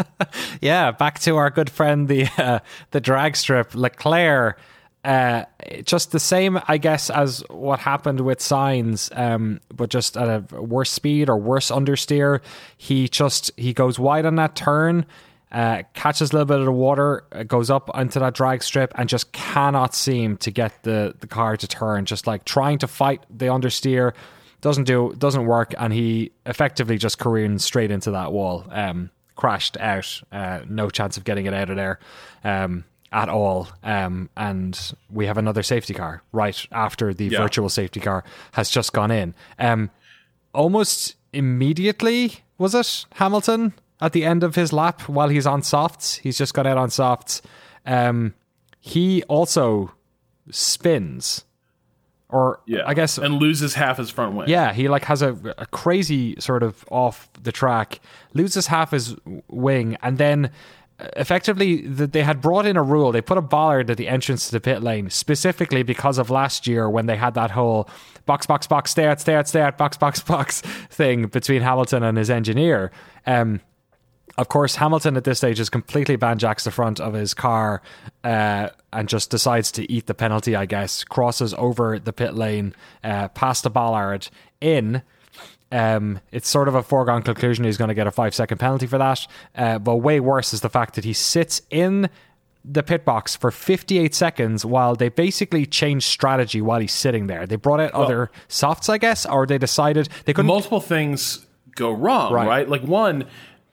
A: yeah, back to our good friend the uh, the drag strip Leclerc uh, just the same, I guess, as what happened with Sainz, um, but just at a worse speed or worse understeer. He just he goes wide on that turn, uh, catches a little bit of the water, uh, goes up onto that drag strip, and just cannot seem to get the the car to turn. Just like trying to fight the understeer doesn't do doesn't work, and he effectively just careened straight into that wall. Um, crashed out, uh, no chance of getting it out of there. Um, at all. Um, and we have another safety car right after the yeah. virtual safety car has just gone in. Um, almost immediately, was it Hamilton at the end of his lap while he's on softs? He's just got out on softs. Um, he also spins. Or
B: yeah,
A: I guess
B: and loses half his front wing.
A: Yeah, he like has a, a crazy sort of off the track, loses half his wing, and then effectively they had brought in a rule. They put a bollard at the entrance to the pit lane specifically because of last year when they had that whole box, box, box, stay out, stay out, stay out, box, box, box thing between Hamilton and his engineer. Um, of course, Hamilton at this stage is completely banjacks the front of his car uh, and just decides to eat the penalty, I guess. Crosses over the pit lane, uh, past the bollard, in um, it's sort of a foregone conclusion he's going to get a five second penalty for that. Uh, but way worse is the fact that he sits in the pit box for 58 seconds while they basically changed strategy while he's sitting there. They brought out well, other softs, I guess, or they decided they could
B: Multiple things go wrong, right? right? Like one,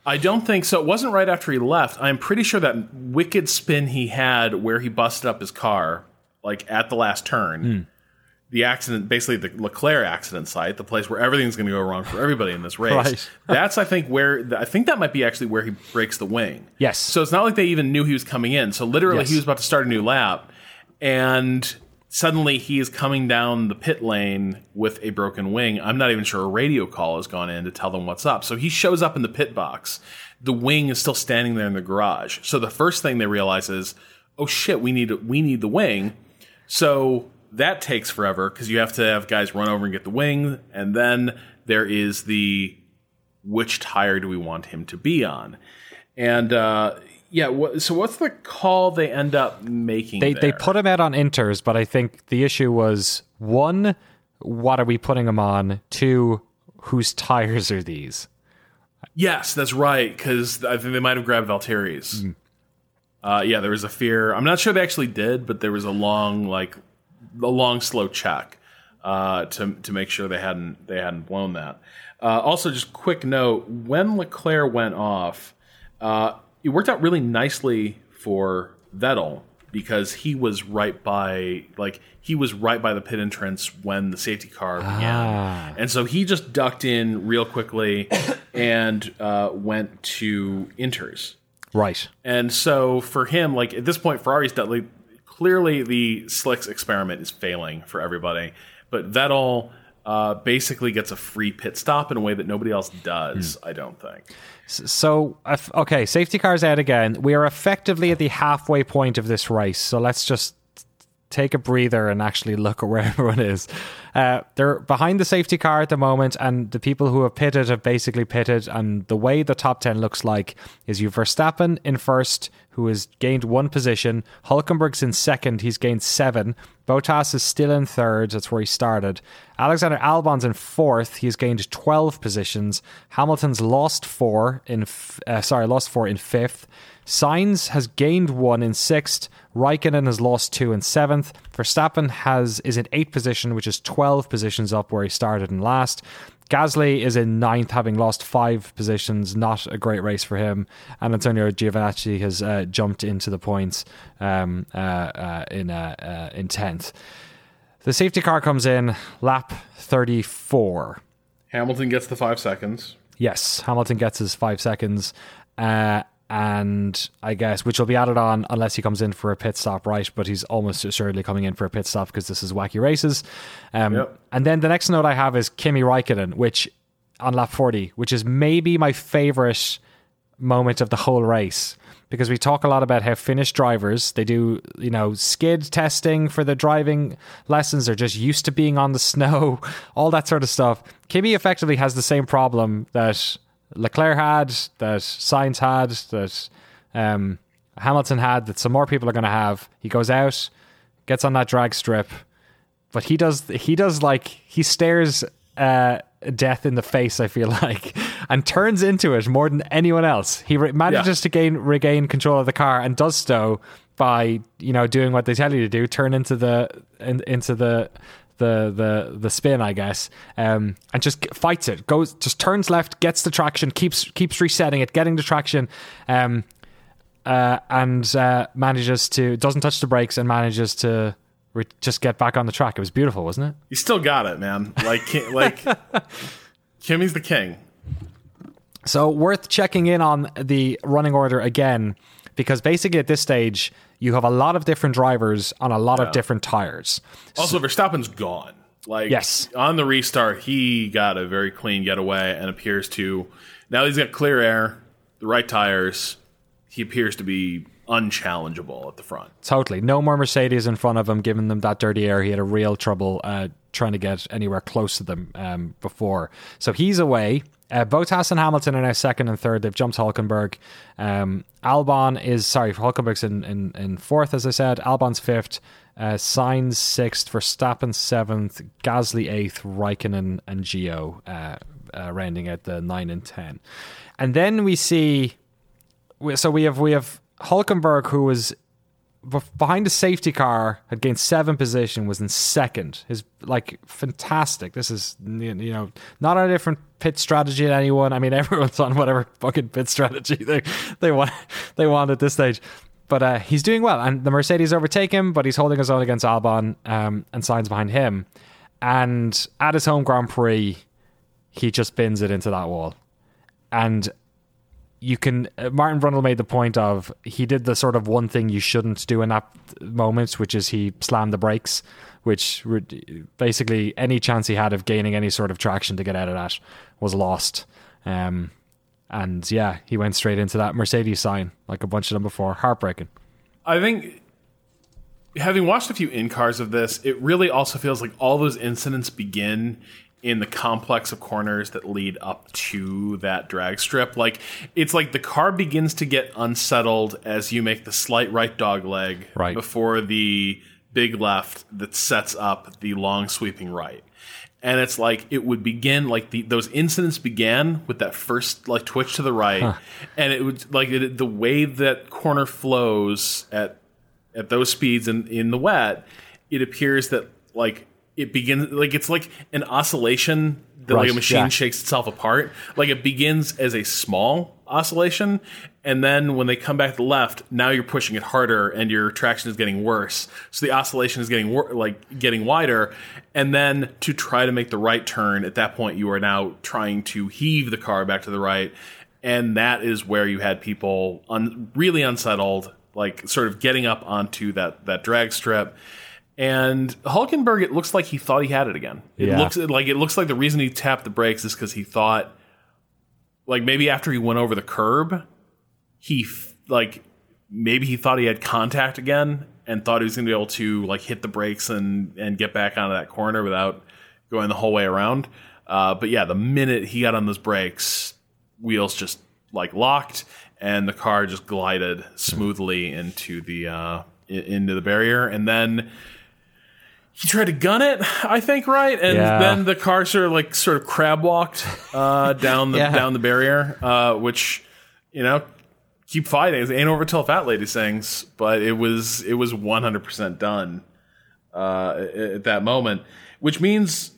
B: I don't think so. It wasn't right after he left. I'm pretty sure that wicked spin he had where he busted up his car, like at the last turn. Mm the accident, basically the Leclerc accident site, the place where everything's going to go wrong for everybody in this race. right. That's, I think, where I think that might be actually where he breaks the wing.
A: Yes.
B: So it's not like they even knew he was coming in. So literally, yes. he was about to start a new lap, and suddenly he is coming down the pit lane with a broken wing. I'm not even sure a radio call has gone in to tell them what's up. So he shows up in the pit box. The wing is still standing there in the garage. So the first thing they realize is, oh shit, we need we need the wing. So that takes forever because you have to have guys run over and get the wing, and then there is the which tire do we want him to be on, and uh, yeah. Wh- so what's the call they end up making?
A: They
B: there?
A: they put him out on inters, but I think the issue was one, what are we putting him on? Two, whose tires are these?
B: Yes, that's right. Because I think they might have grabbed Valtteri's.
A: Hmm.
B: Uh, yeah, there was a fear. I'm not sure they actually did, but there was a long, like, a long, slow check uh, to to make sure they hadn't they hadn't blown that. Uh, also, just quick note: when Leclerc went off, uh, it worked out really nicely for Vettel because he was right by like he was right by the pit entrance when the safety car began, and so he just ducked in real quickly and uh, went to inters.
A: Right.
B: And so for him, like at this point, Ferrari's done, like, clearly the slicks experiment is failing for everybody. But Vettel uh, basically gets a free pit stop in a way that nobody else does. I don't think.
A: So, okay, safety cars out again. We are effectively at the halfway point of this race. So let's just take a breather and actually look at where everyone is. Uh, they're behind the safety car at the moment, and the people who have pitted have basically pitted. And the way the top 10 looks like is you Verstappen in first, who has gained one position. Hulkenberg's in second, he's gained seven. Bottas is still in third, that's where he started. Alexander Albon's in fourth, he's gained 12 positions. Hamilton's lost four in, f- uh, sorry, lost four in fifth. Sainz has gained one in sixth. Raikkonen has lost two in seventh. Verstappen has is in eighth position, which is twelve positions up where he started in last. Gasly is in ninth, having lost five positions. Not a great race for him. And Antonio Giovinazzi has uh, jumped into the points um, uh, uh, in uh, uh, in tenth. The safety car comes in lap thirty-four.
B: Hamilton gets the five seconds.
A: Yes, Hamilton gets his five seconds, uh, and I guess which will be added on unless he comes in for a pit stop, right? But he's almost assuredly coming in for a pit stop because this is wacky races. Um,
B: Yep.
A: And then the next note I have is Kimi Raikkonen, which on lap forty, which is maybe my favorite moment of the whole race because we talk a lot about how Finnish drivers they do you know skid testing for the driving lessons they're just used to being on the snow all that sort of stuff Kimi effectively has the same problem that Leclerc had that Sainz had that um, Hamilton had that some more people are going to have he goes out gets on that drag strip but he does he does like he stares uh death in the face i feel like and turns into it more than anyone else he re- manages
B: Yeah.
A: to gain regain control of the car and does so by you know doing what they tell you to do turn into the in, into the the the the spin i guess um and just fights it goes just turns left gets the traction keeps keeps resetting it getting the traction um uh, and uh, manages to doesn't touch the brakes and manages to re- just get back on the track. It was beautiful, wasn't it?
B: You still got it, man. Like, like Kimi's the king.
A: So worth checking in on the running order again because basically at this stage you have a lot of different drivers on a lot of different tires.
B: Also, Verstappen's gone. Like,
A: Yes.
B: on the restart, he got a very clean getaway and appears to now he's got clear air, the right tires. He appears to be unchallengeable at the front.
A: Totally. No more Mercedes in front of him, giving them that dirty air. He had a real trouble uh, trying to get anywhere close to them um, before. So he's away. Uh, Bottas and Hamilton are now second and third. They've jumped Hulkenberg. Um, Albon is, sorry, Hulkenberg's in, in, in fourth, as I said. Albon's fifth. Uh, Sainz sixth. Verstappen seventh. Gasly eighth. Raikkonen and Gio uh, uh, rounding out the nine and ten. And then we see so we have we have Hulkenberg who was behind the safety car had gained seven position was in second. Is like fantastic. This is you know not a different pit strategy than anyone. I mean everyone's on whatever fucking pit strategy they they want they want at this stage. But uh, he's doing well and the mercedes overtake him but he's holding his own against albon um, and Sainz behind him. And at his home grand prix he just bins it into that wall. And you can uh, Martin Brundle made the point of he did the sort of one thing you shouldn't do in that moment, which is he slammed the brakes, which basically any chance he had of gaining any sort of traction to get out of that was lost. Um, and yeah, he went straight into that Mercedes sign like a bunch of them before. Heartbreaking.
B: I think having watched a few in cars of this, it really also feels like all those incidents begin in the complex of corners that lead up to that drag strip. Like it's like the car begins to get unsettled as you make the slight right dog leg
A: Right.
B: before the big left that sets up the long sweeping right. And it's like it would begin like the those incidents began with that first like twitch to the right, and it would like it, the way that corner flows at at those speeds in in the wet, it appears that like it begins like it's like an oscillation that like
A: Right,
B: a machine
A: yeah.
B: shakes itself apart. Like it begins as a small oscillation, and then when they come back to the left, now you're pushing it harder, and your traction is getting worse. So the oscillation is getting wor- like getting wider, and then to try to make the right turn at that point, you are now trying to heave the car back to the right, and that is where you had people un- really unsettled, like sort of getting up onto that that drag strip. And Hulkenberg, it looks like he thought he had it again. It
A: Yeah.
B: looks like it looks like the reason he tapped the brakes is because he thought, like maybe after he went over the curb, he f- like maybe he thought he had contact again and thought he was going to be able to like hit the brakes and and get back onto that corner without going the whole way around. Uh, but yeah, the minute he got on those brakes, wheels just like locked, and the car just glided smoothly into the uh, into the barrier, and then he tried to gun it, I think, right, and
A: Yeah.
B: then the car sort of like sort of crab walked uh, down the
A: Yeah.
B: down the barrier, uh, which you know keep fighting. It ain't over till fat lady sings, but it was it was one hundred percent done uh, at at that moment, which means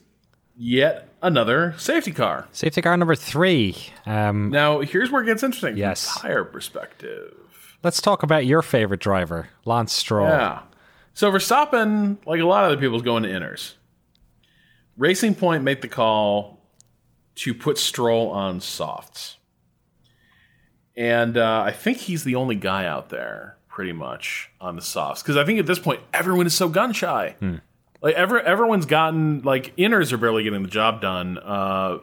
B: yet another safety car.
A: Safety car number three. Um,
B: Now here's where it gets interesting.
A: Yes.
B: tire perspective.
A: let's talk about your favorite driver, Lance Stroll.
B: Yeah. So Verstappen, like a lot of other people, is going to inters. Racing Point made the call to put Stroll on softs. And uh, I think he's the only guy out there, pretty much, on the softs. Because I think at this point, everyone is so gun shy. Like, every, everyone's gotten, like, inters are barely getting the job done. Uh,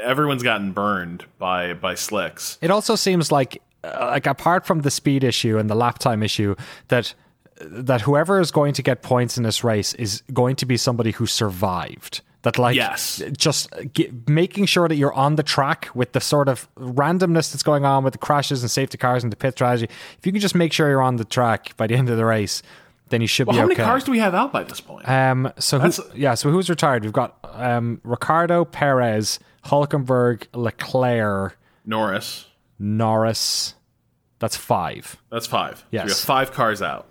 B: everyone's gotten burned by, by slicks.
A: It also seems like, uh, like apart from the speed issue and the lap time issue, that that whoever is going to get points in this race is going to be somebody who survived. That like
B: Yes.
A: just ge- making sure that you're on the track with the sort of randomness that's going on with the crashes and safety cars and the pit strategy. If you can just make sure you're on the track by the end of the race, then you should
B: Well,
A: be
B: how
A: okay.
B: many cars do we have out by this point?
A: Um, so who, yeah, so who's retired? We've got um, Ricciardo, Perez, Hulkenberg, Leclerc,
B: Norris.
A: Norris. That's five.
B: That's five. So we
A: Yes.
B: have five cars out.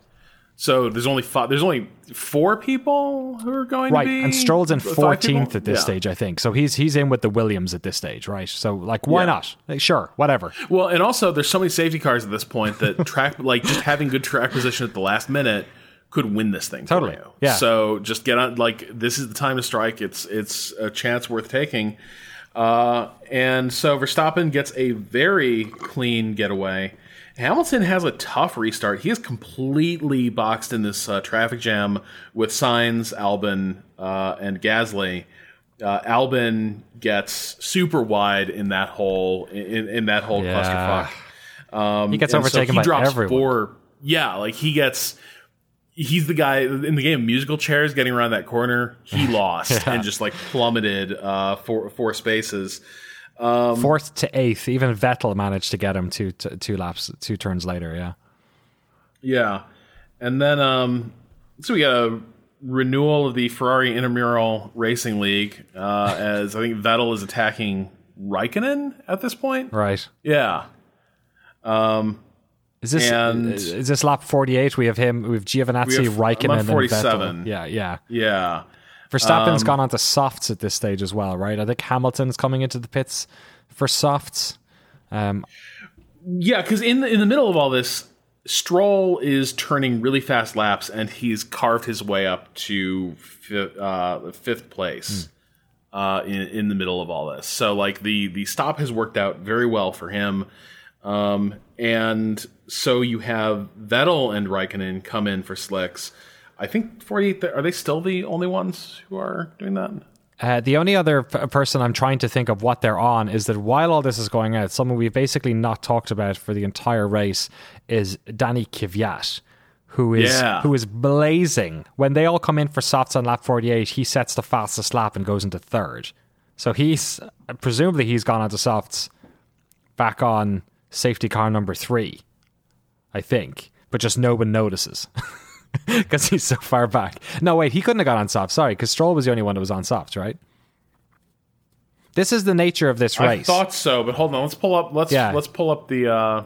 B: So there's only five. There's only four people who are going
A: Right,
B: to be
A: and Stroll's in fourteenth at this
B: Yeah.
A: stage, I think. So he's he's in with the Williams at this stage, right? So like, why
B: Yeah.
A: not? Like, sure, whatever.
B: Well, and also there's so many safety cars at this point that track like just having good track position at the last minute could win this thing.
A: Totally. Yeah.
B: So just get on. Like this is the time to strike. It's it's a chance worth taking. Uh, and so Verstappen gets a very clean getaway. Hamilton has a tough restart. He is completely boxed in this uh, traffic jam with Sainz, Albon, uh, and Gasly. Uh, Albon gets super wide in that whole in, in that whole
A: Yeah.
B: clusterfuck. Um,
A: He gets
B: and so
A: overtaken
B: he
A: by
B: drops
A: everyone.
B: Four, yeah, like he gets. He's the guy in the game of musical chairs getting around that corner. He lost and just like plummeted uh, four four spaces. Um,
A: Fourth to eighth. Even Vettel managed to get him two two two laps, two turns later. Yeah.
B: Yeah, and then um, so we got a renewal of the Ferrari Intramural Racing League uh, as I think Vettel is attacking Raikkonen at this point.
A: Right.
B: Yeah,
A: Is this
B: And-
A: is this lap forty eight? We have him. We have Giovinazzi,
B: We have
A: Raikkonen, and
B: 47.
A: Vettel. Yeah, yeah.
B: yeah.
A: Verstappen's
B: Um,
A: gone on to softs at this stage as well, right? I think Hamilton's coming into the pits for softs. Um,
B: Yeah, because in the, in the middle of all this, Stroll is turning really fast laps, and he's carved his way up to fi- uh, fifth place uh, in in the middle of all this. So like the the stop has worked out very well for him, um, and so you have Vettel and Raikkonen come in for slicks. I think forty eight. Are they still the only ones who are doing that?
A: Uh, the only other p- person I'm trying to think of what they're on is that while all this is going out, someone we've basically not talked about for the entire race is Danny Kvyat, who is
B: Yeah.
A: who is blazing. When they all come in for softs on lap 48, he sets the fastest lap and goes into third. So he's presumably he's gone onto softs back on safety car number three, I think, but just no one notices because he's so far back. No, wait, he couldn't have got on soft. Sorry, because Stroll was the only one that was on soft, right? This is the nature of this race.
B: I thought so, but hold on. Let's pull up. Let's
A: Yeah.
B: let's pull up the. Uh,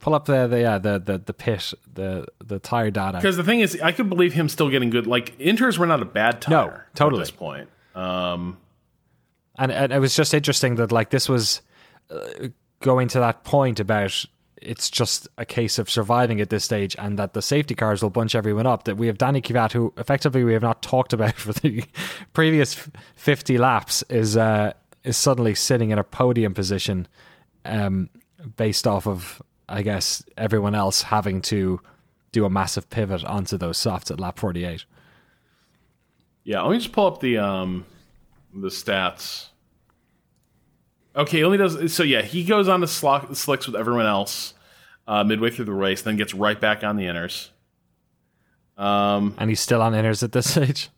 A: Pull up the the yeah, the, the the pit the the tire data.
B: because the thing is, I could believe him still getting good. Like inters were not a bad tire.
A: No, totally.
B: At this point, um,
A: and, and it was just interesting that like this was uh, going to that point about it's just a case of surviving at this stage and that the safety cars will bunch everyone up that we have Danny Kvyat who effectively we have not talked about for the previous 50 laps is uh, is suddenly sitting in a podium position um, based off of I guess everyone else having to do a massive pivot onto those softs at lap 48
B: yeah. Let me just pull up the um, the stats. Okay, he only does so. Yeah, he goes on the slock, slicks with everyone else uh, midway through the race, then gets right back on the inters. Um,
A: and he's still on inters at this stage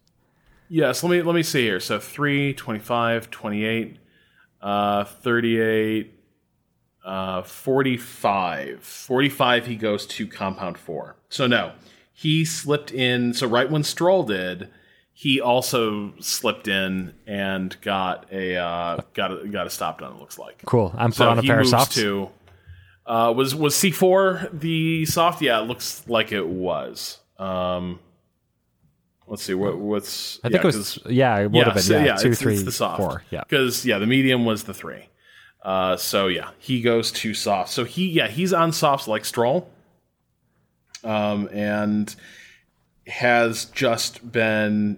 B: Yes, let me let me see here. So 3, 25, 28, uh, 38, uh, 45. 45 he goes to compound 4. So no. He slipped in so right when Stroll did, he also slipped in and got a uh, got a, got a stop done it looks like.
A: cool put
B: So
A: on a
B: he
A: pair of
B: moves
A: softs
B: to uh, was was C4 the soft? Yeah, it looks like it was. Um, let's see what what's
A: I think it was yeah, it would have been
B: so,
A: yeah, two,
B: it's-
A: three,
B: it's the soft.
A: four. Yeah,
B: because yeah, the medium was the three. Uh, so yeah, he goes to soft. So he yeah he's on softs like Stroll, um, and has just been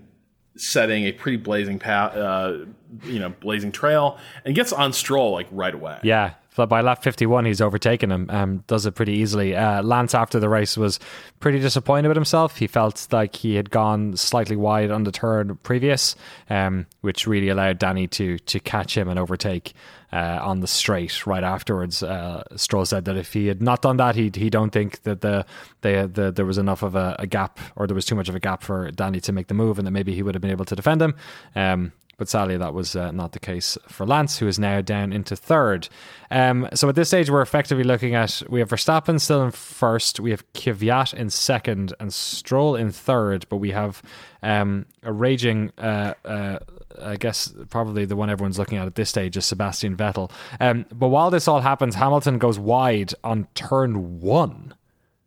B: setting a pretty blazing path, uh, you know, blazing trail, and gets on Stroll like right away.
A: yeah. But by lap fifty-one, he's overtaken him. Um, does it pretty easily. Uh, Lance after the race was pretty disappointed with himself. He felt like he had gone slightly wide on the turn previous, um, which really allowed Danny to to catch him and overtake. Uh, on the straight right afterwards, uh, Stroll said that if he had not done that, he he don't think that the, the, the there was enough of a, a gap or there was too much of a gap for Danny to make the move, and that maybe he would have been able to defend him. Um, but sadly, that was uh, not the case for Lance, who is now down into third. Um, so at this stage, we're effectively looking at we have Verstappen still in first, we have Kvyat in second, and Stroll in third. But we have um, a raging, uh, uh, I guess, probably the one everyone's looking at at this stage is Sebastian Vettel. Um, but while this all happens, Hamilton goes wide on turn one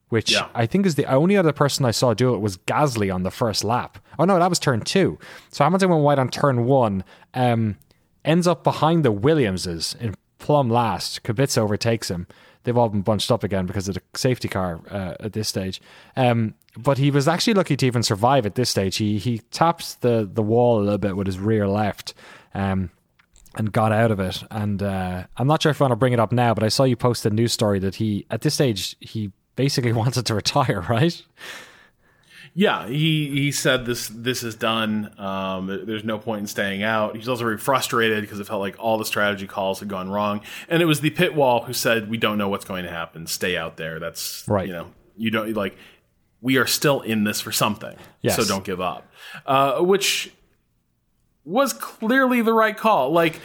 A: which
B: Yeah.
A: I think is the only other person I saw do it was Gasly on the first lap. Oh no, that was turn two. So Hamilton went wide on turn one, um, ends up behind the Williamses in plumb last. Kubica overtakes him. They've all been bunched up again because of the safety car uh, at this stage. Um, but he was actually lucky to even survive at this stage. He he tapped the the wall a little bit with his rear left. Um, and got out of it. And uh, I'm not sure if I want to bring it up now, but I saw you post a news story that he, at this stage, he basically wanted to retire, right?
B: Yeah, he he said this this is done. Um, there's no point in staying out. He's also very frustrated because it felt like all the strategy calls had gone wrong, and it was the pit wall who said, "We don't know what's going to happen. Stay out there." That's
A: Right.
B: You know, you don't like. We are still in this for something,
A: Yes.
B: so don't give up. Uh, which was clearly the right call. Like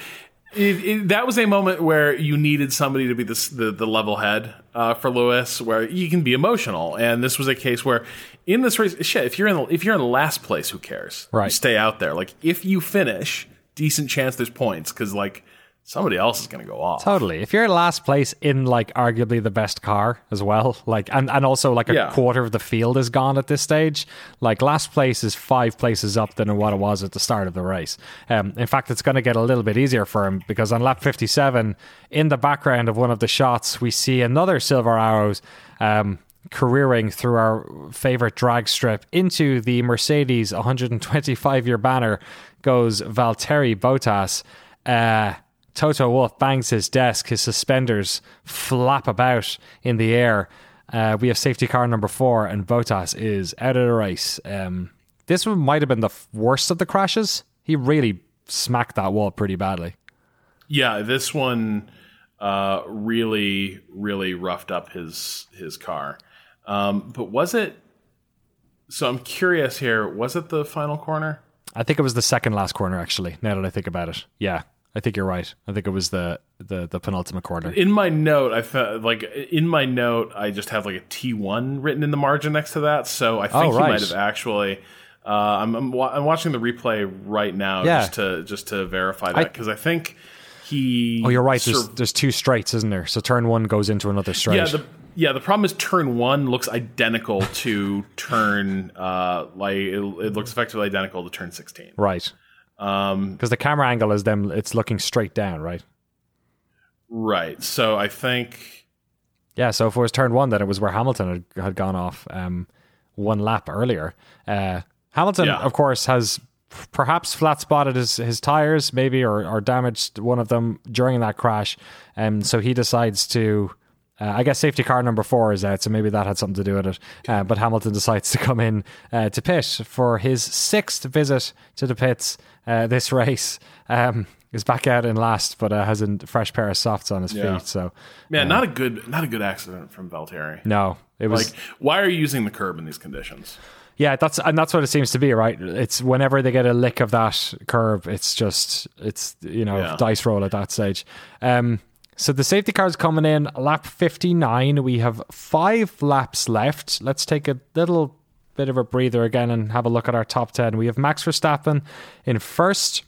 B: it, it, that was a moment where you needed somebody to be the the, the level head uh, for Lewis, where you can be emotional, and this was a case where in this race, shit, if you're in the, if you're in last place, who cares? You
A: Right.
B: stay out there. Like if you finish, decent chance there's points because like somebody else is going to go off.
A: Totally. If you're in last place in like arguably the best car as well, like and, and also like a
B: Yeah.
A: quarter of the field is gone at this stage, like last place is five places up than what it was at the start of the race. Um, in fact, it's going to get a little bit easier for him because on lap 57, in the background of one of the shots, we see another Silver Arrows um, careering through our favorite drag strip into the Mercedes 125 year banner goes Valtteri Bottas. Uh, Toto Wolff bangs his desk, his suspenders flap about in the air. Uh, we have safety car number four, and Bottas is out of the race. Um, this one might have been the worst of the crashes. He really smacked that wall pretty badly.
B: Yeah, this one uh, really, really roughed up his his car. Um, but was it? So I'm curious here. Was it the final corner?
A: I think it was the second last corner. Actually, now that I think about it, yeah, I think you're right. I think it was the the, the penultimate corner.
B: In my note, I felt like in my note, I just have like a T one written in the margin next to that. So I think
A: Oh,
B: he might have actually. Uh, I'm I'm, wa- I'm watching the replay right now
A: Yeah.
B: just to just to verify that because I, think he.
A: Oh, you're right. There's, there's two straights, isn't there? So turn one goes into another straight.
B: yeah, the yeah the problem is turn one looks identical to turn uh like it, it looks effectively identical to turn 16.
A: right.
B: Um,
A: Because the camera angle is them. It's looking straight down, right?
B: right. So I think
A: Yeah. So if it was turn one, then it was where Hamilton had, had gone off um, one lap earlier. Uh, Hamilton,
B: Yeah.
A: of course, has perhaps flat spotted his, his tires, maybe, or, or damaged one of them during that crash. Um, so he decides to. Uh, I guess safety car number four is out, so maybe that had something to do with it. Uh, but Hamilton decides to come in uh, to pit for his sixth visit to the pits uh, this race. Um, is back out in last, but uh, has a fresh pair of softs on his
B: Yeah.
A: feet. So
B: man, not a good not a good accident from Valtteri.
A: no, it was
B: Like, why are you using the curb in these conditions?
A: Yeah, that's and that's what it seems to be, right? It's whenever they get a lick of that curb, it's just it's you know
B: Yeah.
A: dice roll at that stage. Um, so the safety car's coming in lap fifty nine. We have five laps left. Let's take a little bit of a breather again and have a look at our top ten. We have Max Verstappen in first.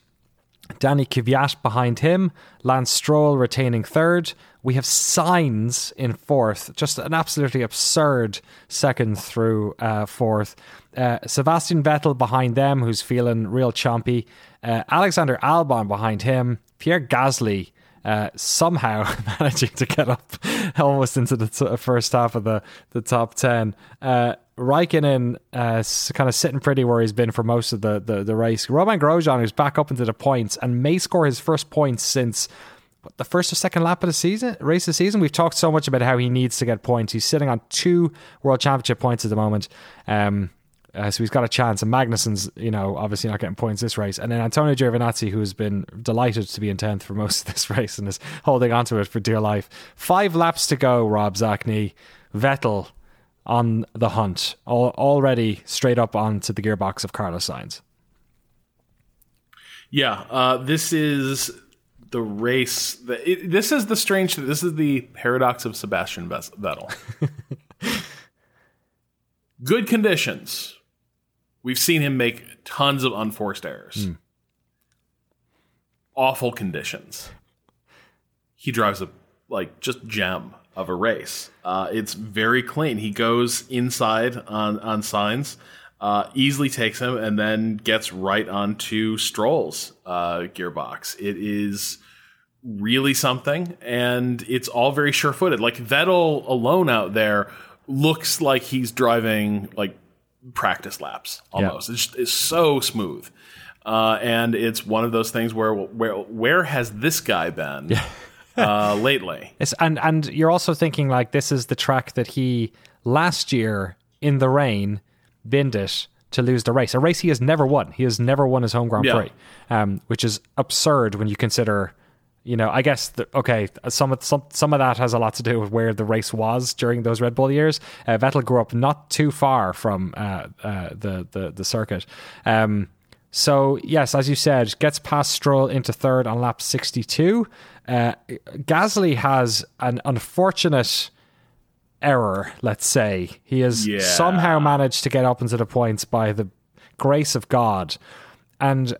A: Danny Kvyat behind him, Lance Stroll retaining third. We have Sainz in fourth, just an absolutely absurd second through uh, fourth. Uh, Sebastian Vettel behind them, who's feeling real chompy. Uh, Alexander Albon behind him. Pierre Gasly uh, somehow managing to get up almost into the t- first half of the, the top 10. Uh, Raikkonen uh, kind of sitting pretty where he's been for most of the, the, the race. Romain Grosjean, who's back up into the points and may score his first points since the first or second lap of the season, race of the season. We've talked so much about how he needs to get points. He's sitting on two World Championship points at the moment. Um, uh, so he's got a chance. And Magnussen's, you know, obviously not getting points this race. And then Antonio Giovinazzi, who's been delighted to be in 10th for most of this race and is holding onto it for dear life. Five laps to go, Rob Zacny. Vettel on the hunt, al- already straight up onto the gearbox of Carlos Sainz.
B: Yeah, uh, this is the race. That, it, this is the strange. This is the paradox of Sebastian Vettel. Good conditions. We've seen him make tons of unforced errors. Awful conditions. He drives a like just gem of a race. Uh, it's very clean. He goes inside on on Sainz, uh, easily takes him, and then gets right onto Stroll's uh, gearbox. It is really something, and it's all very sure footed. Like Vettel alone out there looks like he's driving like practice laps almost. It's, it's so smooth. Uh, and it's one of those things where where where has this guy been uh, lately?
A: It's, and and you're also thinking like this is the track that he last year in the rain binned it to lose the race. A race he has never won. He has never won his home Grand
B: Yeah.
A: Prix, um, which is absurd when you consider. You know, I guess the, okay. Some of some some of that has a lot to do with where the race was during those Red Bull years. Uh, Vettel grew up not too far from uh, uh, the the the circuit. Um, so yes, as you said, gets past Stroll into third on lap sixty-two. Uh, Gasly has an unfortunate error. Let's say he has
B: Yeah.
A: somehow managed to get up into the points by the grace of God, and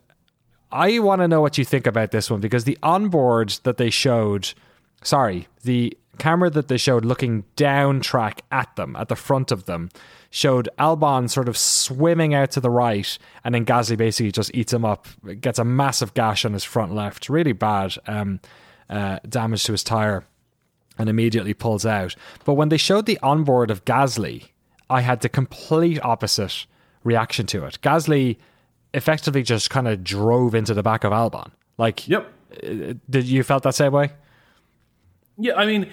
A: I want to know what you think about this one because the onboard that they showed, sorry, the camera that they showed looking down track at them, at the front of them, showed Albon sort of swimming out to the right, and then Gasly basically just eats him up, gets a massive gash on his front left, really bad um, uh, damage to his tire, and immediately pulls out. But when they showed the onboard of Gasly, I had the complete opposite reaction to it. Gasly effectively just kind of drove into the back of Albon. Like,
B: Yep.
A: did you felt that same way?
B: Yeah, I mean,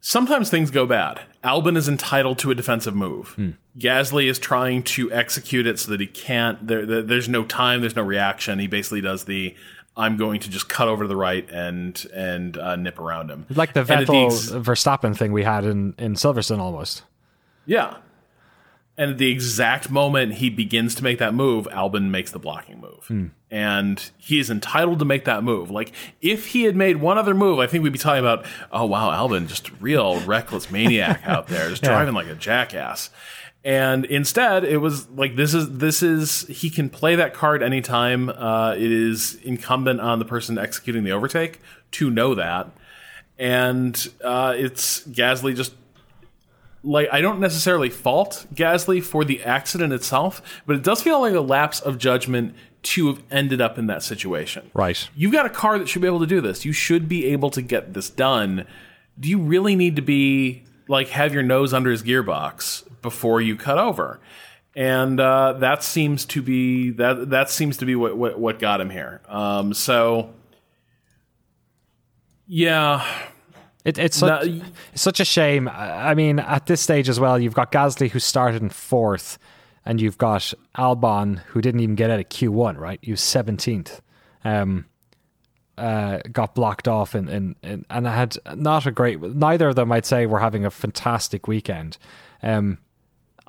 B: sometimes things go bad. Albon is entitled to a defensive move. Gasly is trying to execute it so that he can't. There, there- there's no time. There's no reaction. He basically does the. I'm going to just cut over to the right and and uh, nip around him.
A: Like the Vettel
B: ex-
A: Verstappen thing we had in, in Silverstone almost.
B: Yeah. And at the exact moment he begins to make that move, Albon makes the blocking move. And he is entitled to make that move. Like, if he had made one other move, I think we'd be talking about, oh, wow, Albon, just real reckless maniac out there, just driving like a jackass. And instead, it was like this is this is he can play that card anytime. Uh, it is incumbent on the person executing the overtake to know that, and uh, it's Gasly just like I don't necessarily fault Gasly for the accident itself, but it does feel like a lapse of judgment to have ended up in that situation.
A: Right.
B: You've got a car that should be able to do this. You should be able to get this done. Do you really need to be like have your nose under his gearbox before you cut over? And uh, that seems to be that that seems to be what what, what got him here. Um, so yeah,
A: It, it's, such,
B: No,
A: it's such a shame. I mean, at this stage as well, you've got Gasly who started in fourth, and you've got Albon who didn't even get out of Q1, right? He was 17th. Um, uh, got blocked off, and and and and I had not a great. Neither of them, I'd say, were having a fantastic weekend. Um,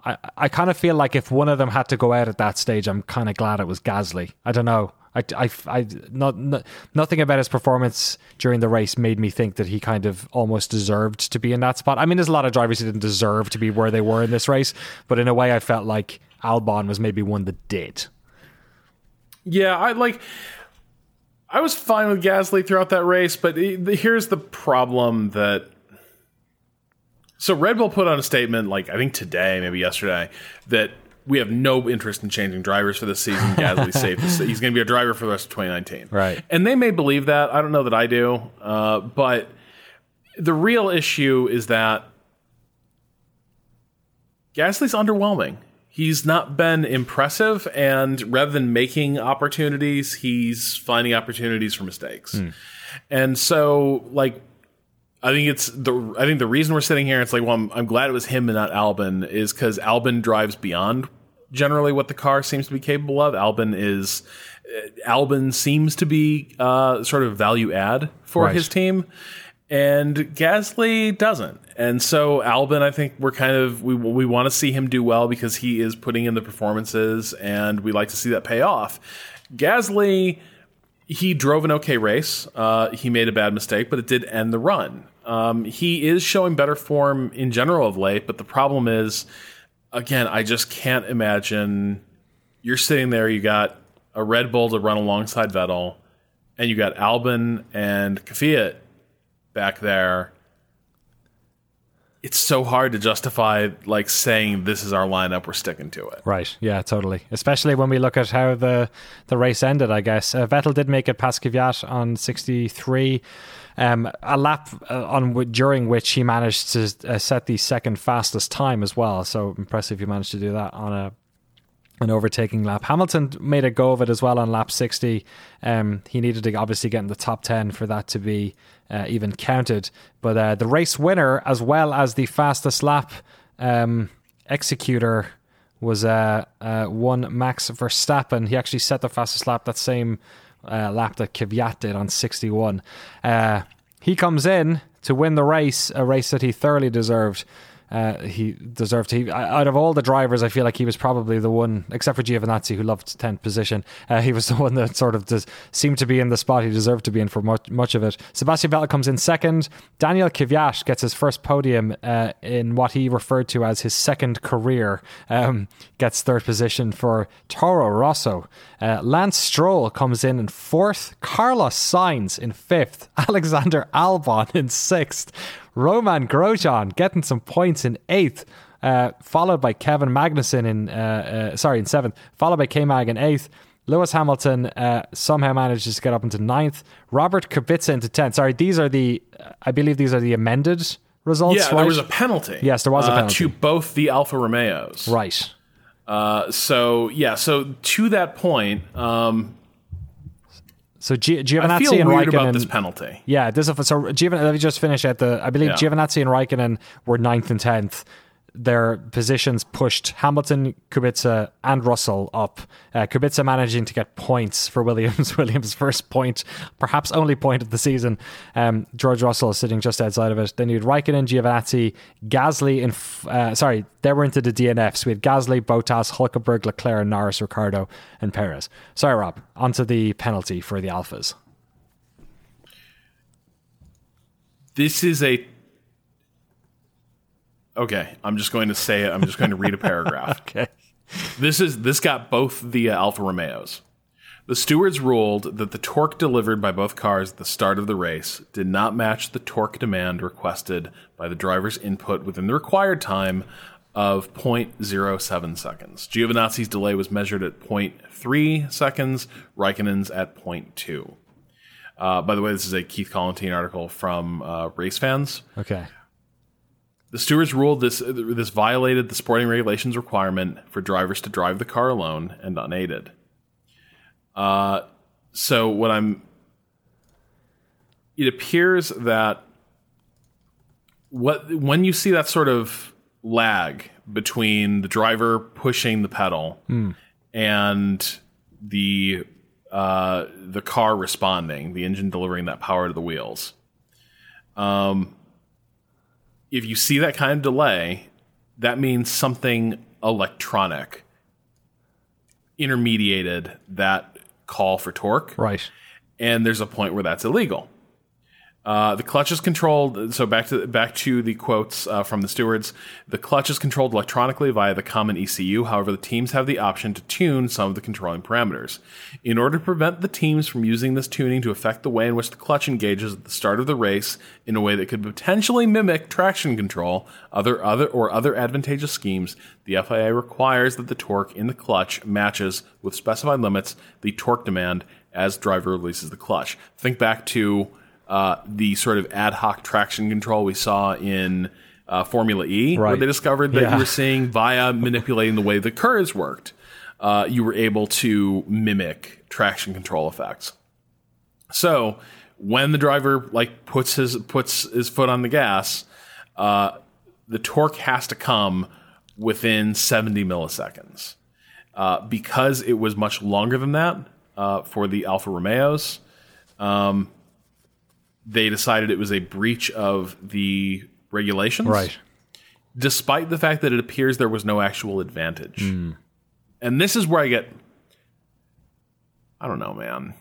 A: I I kind of feel like if one of them had to go out at that stage, I'm kind of glad it was Gasly. I don't know. I, I, I not, not nothing about his performance during the race made me think that he kind of almost deserved to be in that spot. I mean, there's a lot of drivers who didn't deserve to be where they were in this race, but in a way, I felt like Albon was maybe one that did.
B: Yeah, I like. I was fine with Gasly throughout that race, but here's the problem that. So Red Bull put on a statement, like I think today, maybe yesterday, that we have no interest in changing drivers for this season. Gasly's safe. He's going to be a driver for the rest of 2019.
A: Right.
B: And they may believe that. I don't know that I do. Uh, but the real issue is that Gasly's underwhelming. He's not been impressive, and rather than making opportunities, he's finding opportunities for mistakes. And so, like, I think it's the I think the reason we're sitting here, it's like, well, I'm, I'm glad it was him and not Albon, is because Albon drives beyond generally what the car seems to be capable of. Albon is Albon seems to be uh, sort of value add for
A: Right.
B: his team, and Gasly doesn't. And so Albon, I think we're kind of we we want to see him do well because he is putting in the performances, and we like to see that pay off. Gasly, he drove an okay race. Uh, he made a bad mistake, but it did end the run. Um, he is showing better form in general of late, but the problem is, again, I just can't imagine you're sitting there. You got a Red Bull to run alongside Vettel, and you got Albon and Kvyat back there. It's so hard to justify like saying this is our lineup. We're sticking to it.
A: Right. Yeah, totally. Especially when we look at how the the race ended, I guess. Uh, Vettel did make it past Kvyat on 63. Um, a lap uh, on during which he managed to uh, set the second fastest time as well. So impressive he managed to do that on a an overtaking lap. Hamilton made a go of it as well on lap 60. Um, he needed to obviously get in the top 10 for that to be uh, even counted. But uh, the race winner, as well as the fastest lap um, executor, was uh, uh, one Max Verstappen. He actually set the fastest lap that same uh, lap that Kvyat did on 61. Uh, he comes in to win the race, a race that he thoroughly deserved. Uh, he deserved. to. He out of all the drivers, I feel like he was probably the one, except for Giovinazzi, who loved tenth position. Uh, he was the one that sort of does, seemed to be in the spot he deserved to be in for much, much of it. Sebastian Vettel comes in second. Daniel Kvyat gets his first podium uh, in what he referred to as his second career. Um, gets third position for Toro Rosso. Uh, Lance Stroll comes in in fourth. Carlos Sainz in fifth. Alexander Albon in sixth. Romain Grosjean getting some points in eighth, uh, followed by Kevin Magnussen in uh, uh, sorry in seventh, followed by K Mag in eighth. Lewis Hamilton uh, somehow manages to get up into ninth. Robert Kubica into tenth. Sorry, these are the I believe these are the amended results.
B: Yeah,
A: right?
B: there was a penalty.
A: Yes, there was a
B: uh,
A: penalty.
B: to both the Alfa Romeos.
A: right.
B: Uh, so yeah, so to that point, um,
A: So G-
B: I
A: Giovinazzi
B: feel
A: and
B: weird
A: Raikkonen.
B: about this penalty.
A: Yeah, this is so Giovan, let me just finish at the. I believe
B: Yeah.
A: Giovinazzi and Raikkonen were ninth and tenth. Their positions pushed Hamilton, Kubica, and Russell up. Uh, Kubica managing to get points for Williams. Williams' first point, perhaps only point of the season. Um, George Russell sitting just outside of it. Then you had Raikkonen, Giovinazzi, Gasly, and uh, sorry, they were into the DNFs. We had Gasly, Bottas, Hulkenberg, Leclerc, Norris, Ricciardo, and Perez. Sorry, Rob. Onto the penalty for the Alfas.
B: This is a Okay, I'm just going to say it. I'm just going to read a paragraph.
A: okay.
B: This is this got both the uh, Alfa Romeos. The stewards ruled that the torque delivered by both cars at the start of the race did not match the torque demand requested by the driver's input within the required time of 0.07 seconds. Giovinazzi's delay was measured at 0.3 seconds, Raikkonen's at 0.2. Uh, by the way, this is a Keith Collantine article from uh, Race Fans.
A: Okay.
B: The stewards ruled this this violated the sporting regulations requirement for drivers to drive the car alone and unaided. Uh, so what I'm, it appears that what when you see that sort of lag between the driver pushing the pedal and the uh, the car responding, the engine delivering that power to the wheels. Um, if you see that kind of delay, that means something electronic intermediated that call for torque.
A: Right.
B: And there's a point where that's illegal. Uh, the clutch is controlled. So back to back to the quotes uh, from the stewards. The clutch is controlled electronically via the common ECU. However, the teams have the option to tune some of the controlling parameters. In order to prevent the teams from using this tuning to affect the way in which the clutch engages at the start of the race in a way that could potentially mimic traction control, other other or other advantageous schemes, the FIA requires that the torque in the clutch matches with specified limits the torque demand as driver releases the clutch. Think back to uh, the sort of ad hoc traction control we saw in uh, Formula E, where they discovered that
A: Yeah.
B: you were seeing via manipulating the way the curves worked, uh, you were able to mimic traction control effects. So when the driver like puts his puts his foot on the gas, uh, the torque has to come within 70 milliseconds. Uh, because it was much longer than that uh, for the Alfa Romeos, um, they decided it was a breach of the regulations
A: Right.
B: despite the fact that it appears there was no actual advantage. Hmm. And this is where I get I don't know, man.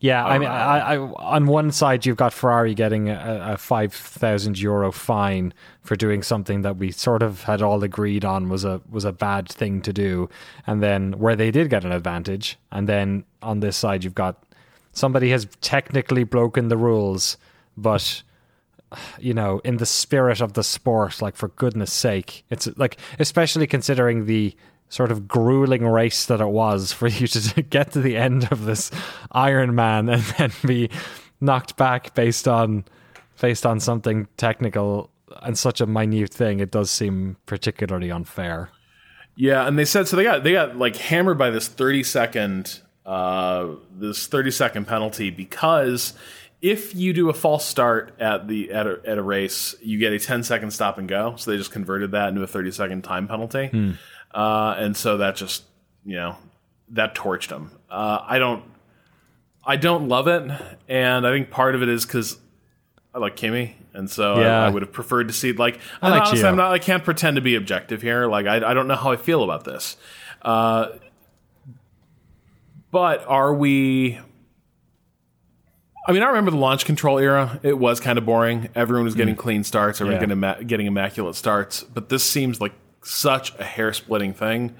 A: Yeah, I,
B: don't
A: mean. I, I, on one side you've got Ferrari getting a, a five thousand euro fine for doing something that we sort of had all agreed on was a was a bad thing to do, and then where they did get an advantage, and then on this side you've got somebody has technically broken the rules, but you know, in the spirit of the sport, like for goodness sake, it's like especially considering the sort of grueling race that it was for you to get to the end of this Iron Man and then be knocked back based on based on something technical and such a minute thing. It does seem particularly unfair.
B: Yeah, and they said so they got they got like hammered by this 30 second uh this 30 second penalty because if you do a false start at the at a, at a race, you get a 10 second stop and go. So they just converted that into a 30 second time penalty. Uh and so that just, you know, that torched them. Uh I don't I don't love it, and I think part of it is because I like Kimi, and so I-
A: Yeah.
B: I, would have preferred to see like.
A: I like
B: honestly,
A: Gio.
B: I'm not. I can't pretend to be objective here. Like I, I don't know how I feel about this. Uh, but are we? I mean, I remember the launch control era. It was kind of boring. Everyone was getting clean starts. Everyone
A: Mm. Yeah.
B: getting getting immaculate starts. But this seems like such a hair splitting thing.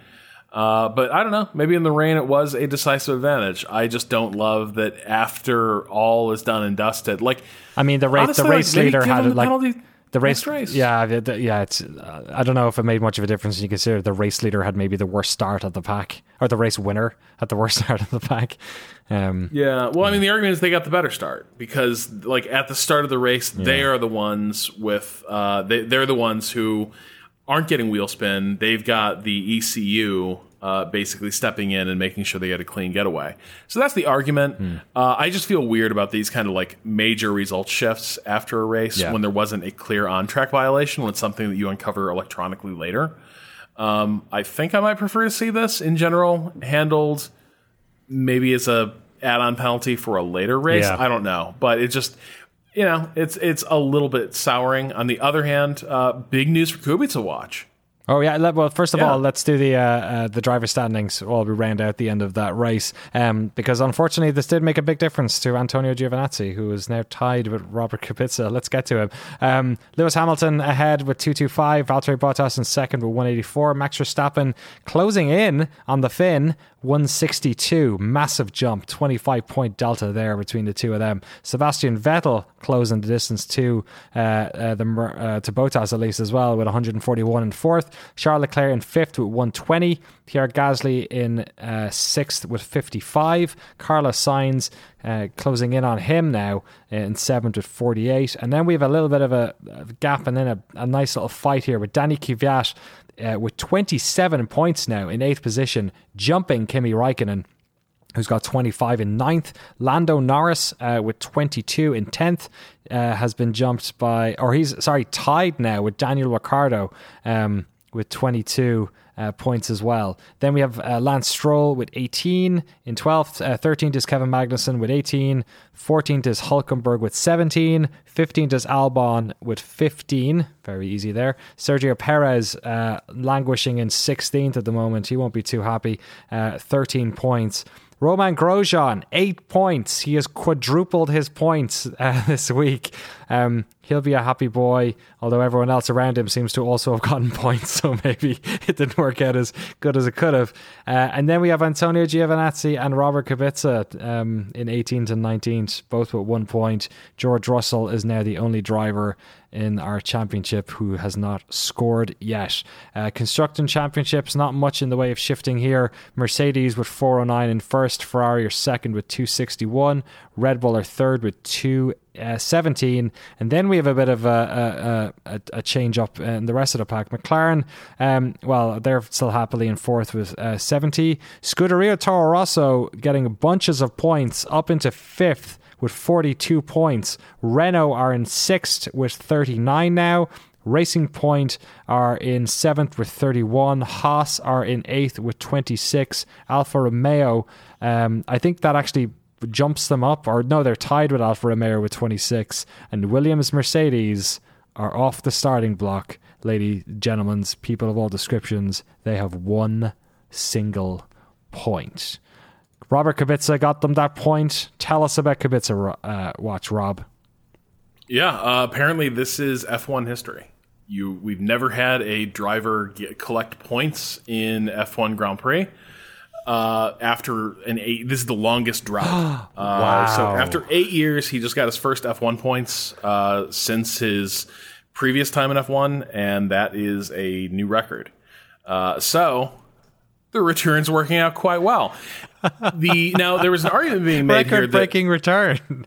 B: Uh, but I don't know. Maybe in the rain it was a decisive advantage. I just don't love that after all is done and dusted. Like
A: I mean, the race
B: honestly,
A: the race
B: like,
A: leader had like
B: penalty
A: the race,
B: race.
A: Yeah, the, the- yeah. It's uh, I don't know if it made much of a difference. when You consider the race leader had maybe the worst start of the pack, or the race winner had the worst start of the pack. Um,
B: Yeah. Well, I mean, the argument is they got the better start because, like, at the start of the race, they are the ones with uh, they they're the ones who aren't getting wheel spin. They've got the ECU uh, basically stepping in and making sure they get a clean getaway. So that's the argument. Uh, I just feel weird about these kind of like major result shifts after a race
A: Yeah.
B: when there wasn't a clear on track violation, when it's something that you uncover electronically later. Um, I think I might prefer to see this in general handled maybe as a add-on penalty for a later race.
A: Yeah.
B: I don't know, but it just you know it's it's a little bit souring. On the other hand, uh, big news for Kubica to watch.
A: Oh yeah. let- Well, first of
B: Yeah.
A: all, let's do the uh, uh, the driver standings while we round out the end of that race. Um, because unfortunately, this did make a big difference to Antonio Giovinazzi, who is now tied with Robert Kubica. Let's get to him. Um, Lewis Hamilton ahead with two two five. Valtteri Bottas in second with one eighty four. Max Verstappen closing in on the Finn. 162, massive jump, 25 point delta there between the two of them. Sebastian Vettel closing the distance to uh, uh, the uh, to Bottas at least as well with 141 in fourth. Charles Leclerc in fifth with 120. Pierre Gasly in uh, sixth with 55. Carlos Sainz uh, closing in on him now in seventh with 48. And then we have a little bit of a, a gap and then a, a nice little fight here with Danny Kvyat uh, with 27 points now in eighth position, jumping Kimi Raikkonen who's got 25 in ninth. Lando Norris uh, with 22 in 10th uh, has been jumped by, or he's, sorry, tied now with Daniel Ricciardo um, with 22 uh, points as well. Then we have uh, Lance Stroll with 18 in 12th. Uh, 13th is Kevin Magnussen with 18. 14th is Hulkenberg with 17. 15th is Albon with 15. Very easy there. Sergio Perez uh, languishing in 16th at the moment. He won't be too happy. Uh, 13 points. Romain Grosjean, eight points. He has quadrupled his points uh, this week. Um, he'll be a happy boy, although everyone else around him seems to also have gotten points, so maybe it didn't work out as good as it could have. Uh, and then we have Antonio Giovinazzi and Robert Kubica um, in 18th and 19th, both with one point. George Russell is now the only driver in our championship who has not scored yet. Uh, constructing championships, not much in the way of shifting here. Mercedes with 409 in first, Ferrari are second with 261, Red Bull are third with 217, and then we have a bit of a, a, a, a change up in the rest of the pack. McLaren, um, well, they're still happily in fourth with uh, 70. Scuderia Toro Rosso getting a bunches of points up into fifth with 42 points. Renault are in sixth with 39 now. Racing Point are in seventh with 31. Haas are in eighth with 26. Alfa Romeo, um, I think that actually jumps them up, or no, they're tied with Alfa Romeo with 26. And Williams Mercedes are off the starting block. Ladies, gentlemen, people of all descriptions, they have one single point. Robert Kubica got them that point. Tell us about Kubica, uh, watch, Rob.
B: Yeah, uh, apparently this is F1 history. You, we've never had a driver get, collect points in F1 Grand Prix. Uh, after an eight, this is the longest drop. uh,
A: Wow.
B: So after eight years, he just got his first F1 points uh, since his previous time in F1, and that is a new record. Uh, so the return's working out quite well. The now there was an argument being made here
A: Record
B: that
A: breaking return.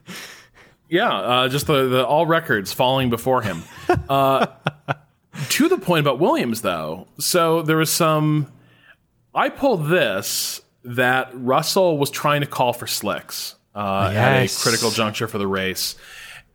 B: yeah, uh, just the, the all records falling before him. Uh, to the point about Williams, though, so there was some. I pulled this that Russell was trying to call for slicks uh, at a critical juncture for the race.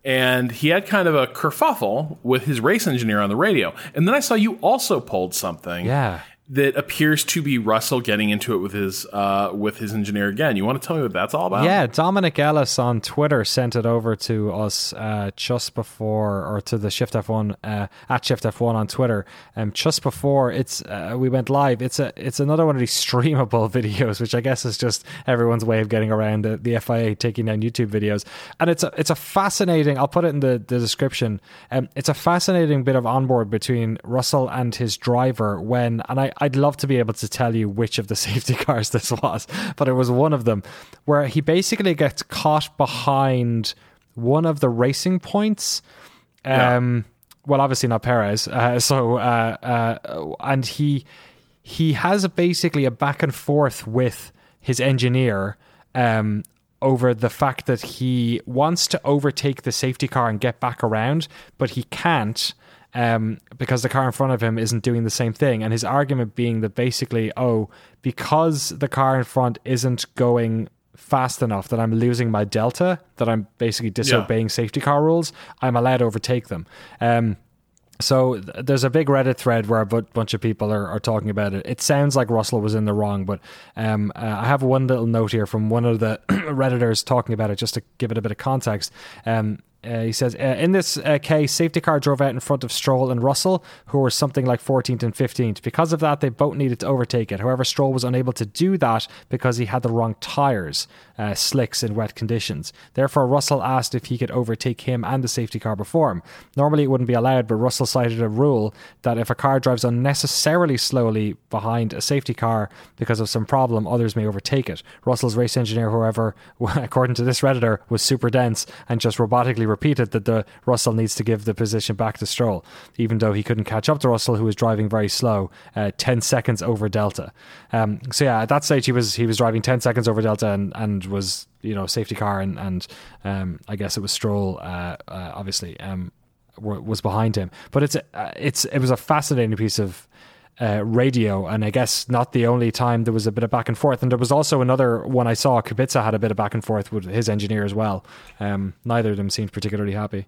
B: And he had kind of a kerfuffle with his race engineer on the radio. And then I saw you also pulled something
A: Yeah.
B: That appears to be Russell getting into it with his uh, with his engineer again. You want to tell me what that's all about?
A: Yeah, Dominic Ellis on Twitter sent it over to us uh, just before, or to the Shift F1 uh, at Shift F1 on Twitter. Um, just before it's uh, we went live. It's a it's another one of these streamable videos, which I guess is just everyone's way of getting around the, the FIA taking down YouTube videos. And it's a it's a fascinating. I'll put it in the, the description. Um, it's a fascinating bit of onboard between Russell and his driver when, and I I'd love to be able to tell you which of the safety cars this was, but it was one of them where he basically gets caught behind one of the racing points. Um, well, obviously not Perez. Uh, so, uh, uh, and he he has basically a back and forth with his engineer um, over the fact that he wants to overtake the safety car and get back around, but he can't. Um, because the car in front of him isn't doing the same thing. And his argument being that basically, oh, because the car in front isn't going fast enough that I'm losing my delta, that I'm basically disobeying yeah. safety car rules, I'm allowed to overtake them. Um, so there's a big Reddit thread where a bunch of people are, are talking about it. It sounds like Russell was in the wrong, but um, uh, I have one little note here from one of the redditors talking about it, just to give it a bit of context. Um, uh, he says, uh, in this uh, case, safety car drove out in front of Stroll and Russell, who were something like 14th and 15th. Because of that, they both needed to overtake it. However, Stroll was unable to do that because he had the wrong tyres, uh, slicks in wet conditions. Therefore, Russell asked if he could overtake him and the safety car before him. Normally, it wouldn't be allowed, but Russell cited a rule that if a car drives unnecessarily slowly behind a safety car because of some problem, others may overtake it. Russell's race engineer, however, according to this Redditor, was super dense and just robotically repeated that the Russell needs to give the position back to Stroll, even though he couldn't catch up to Russell, who was driving very slow, uh, ten seconds over Delta. Um, so yeah, at that stage he was he was driving ten seconds over Delta and, and was you know safety car and and um, I guess it was Stroll, uh, uh, obviously. Um, was behind him, but it's uh, it's it was a fascinating piece of uh, radio, and I guess not the only time there was a bit of back and forth. And there was also another one I saw. Kubica had a bit of back and forth with his engineer as well. Um, neither of them seemed particularly happy.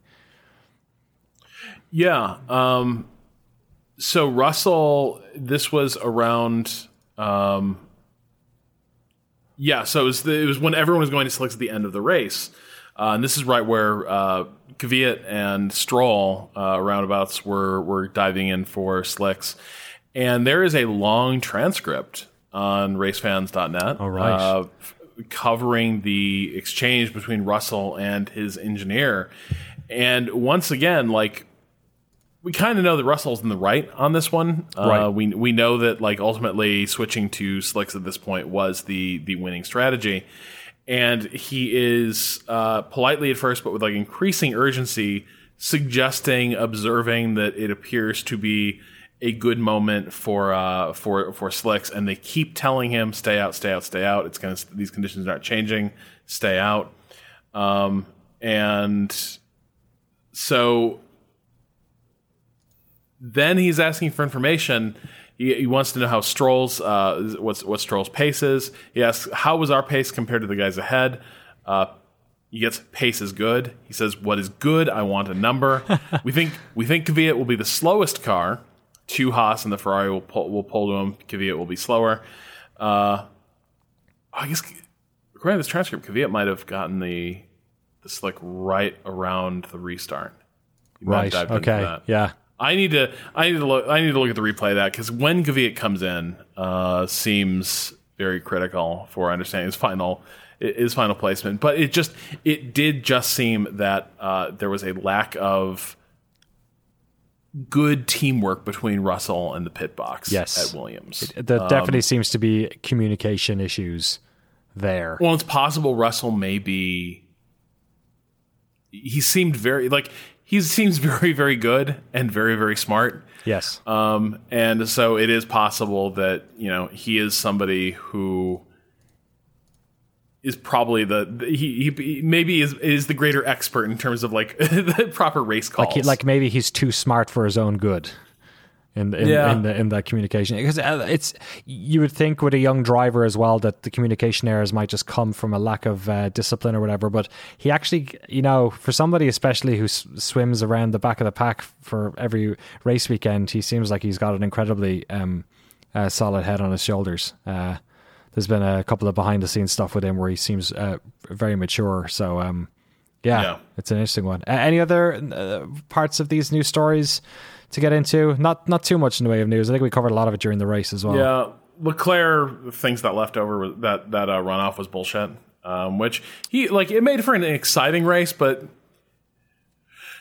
B: Yeah. Um, so Russell, this was around. Um, yeah, so it was, the, it was when everyone was going to slicks at the end of the race. Uh, and this is right where uh, Kvyat and Stroll uh, roundabouts were were diving in for slicks. And there is a long transcript on racefans.net.
A: All right. Uh,
B: covering the exchange between Russell and his engineer. And once again, like we kind of know that Russell's in the right on this one. Uh, right. Uh, we we know that like ultimately switching to slicks at this point was the the winning strategy, and he is uh, politely at first, but with like increasing urgency, suggesting, observing that it appears to be a good moment for uh, for for Slicks, and they keep telling him, "Stay out, stay out, stay out." It's gonna these conditions aren't changing. Stay out. Um, and so then he's asking for information. He, he wants to know how Stroll's uh, what's what Stroll's pace is. He asks, "How was our pace compared to the guys ahead?" Uh, he gets pace is good. He says, "What is good? I want a number." we think we think Kvyat will be the slowest car to Haas and the Ferrari will pull, will pull to him. Kvyat will be slower. Uh, I guess according to this transcript, Kvyat might have gotten the the slick right around the restart.
A: Right. Okay. Yeah.
B: I need to I need to look I need to look at the replay of that because when Kvyat comes in, uh, seems very critical for understanding his final his final placement. But it just it did just seem that uh, there was a lack of good teamwork between Russell and the pit box yes. at Williams.
A: It, there um, definitely seems to be communication issues there.
B: Well, it's possible Russell may be. He seemed very like he seems very very good and very very smart.
A: Yes.
B: Um, and so it is possible that you know he is somebody who is probably the he, he maybe is is the greater expert in terms of like the proper race calls.
A: Like he, like maybe he's too smart for his own good. In, in, yeah. in, the in that communication because uh, it's you would think with a young driver as well that the communication errors might just come from a lack of uh, discipline or whatever but he actually you know for somebody especially who s- swims around the back of the pack for every race weekend he seems like he's got an incredibly um, uh, solid head on his shoulders uh, there's been a couple of behind the scenes stuff with him where he seems uh, very mature. So, um, yeah, yeah, it's an interesting one. Uh, any other uh, parts of these news stories to get into? Not not too much in the way of news. I think we covered a lot of it during the race as well.
B: Yeah, Leclerc thinks that left over that that uh, runoff was bullshit. Um, which he like it made for an exciting race, but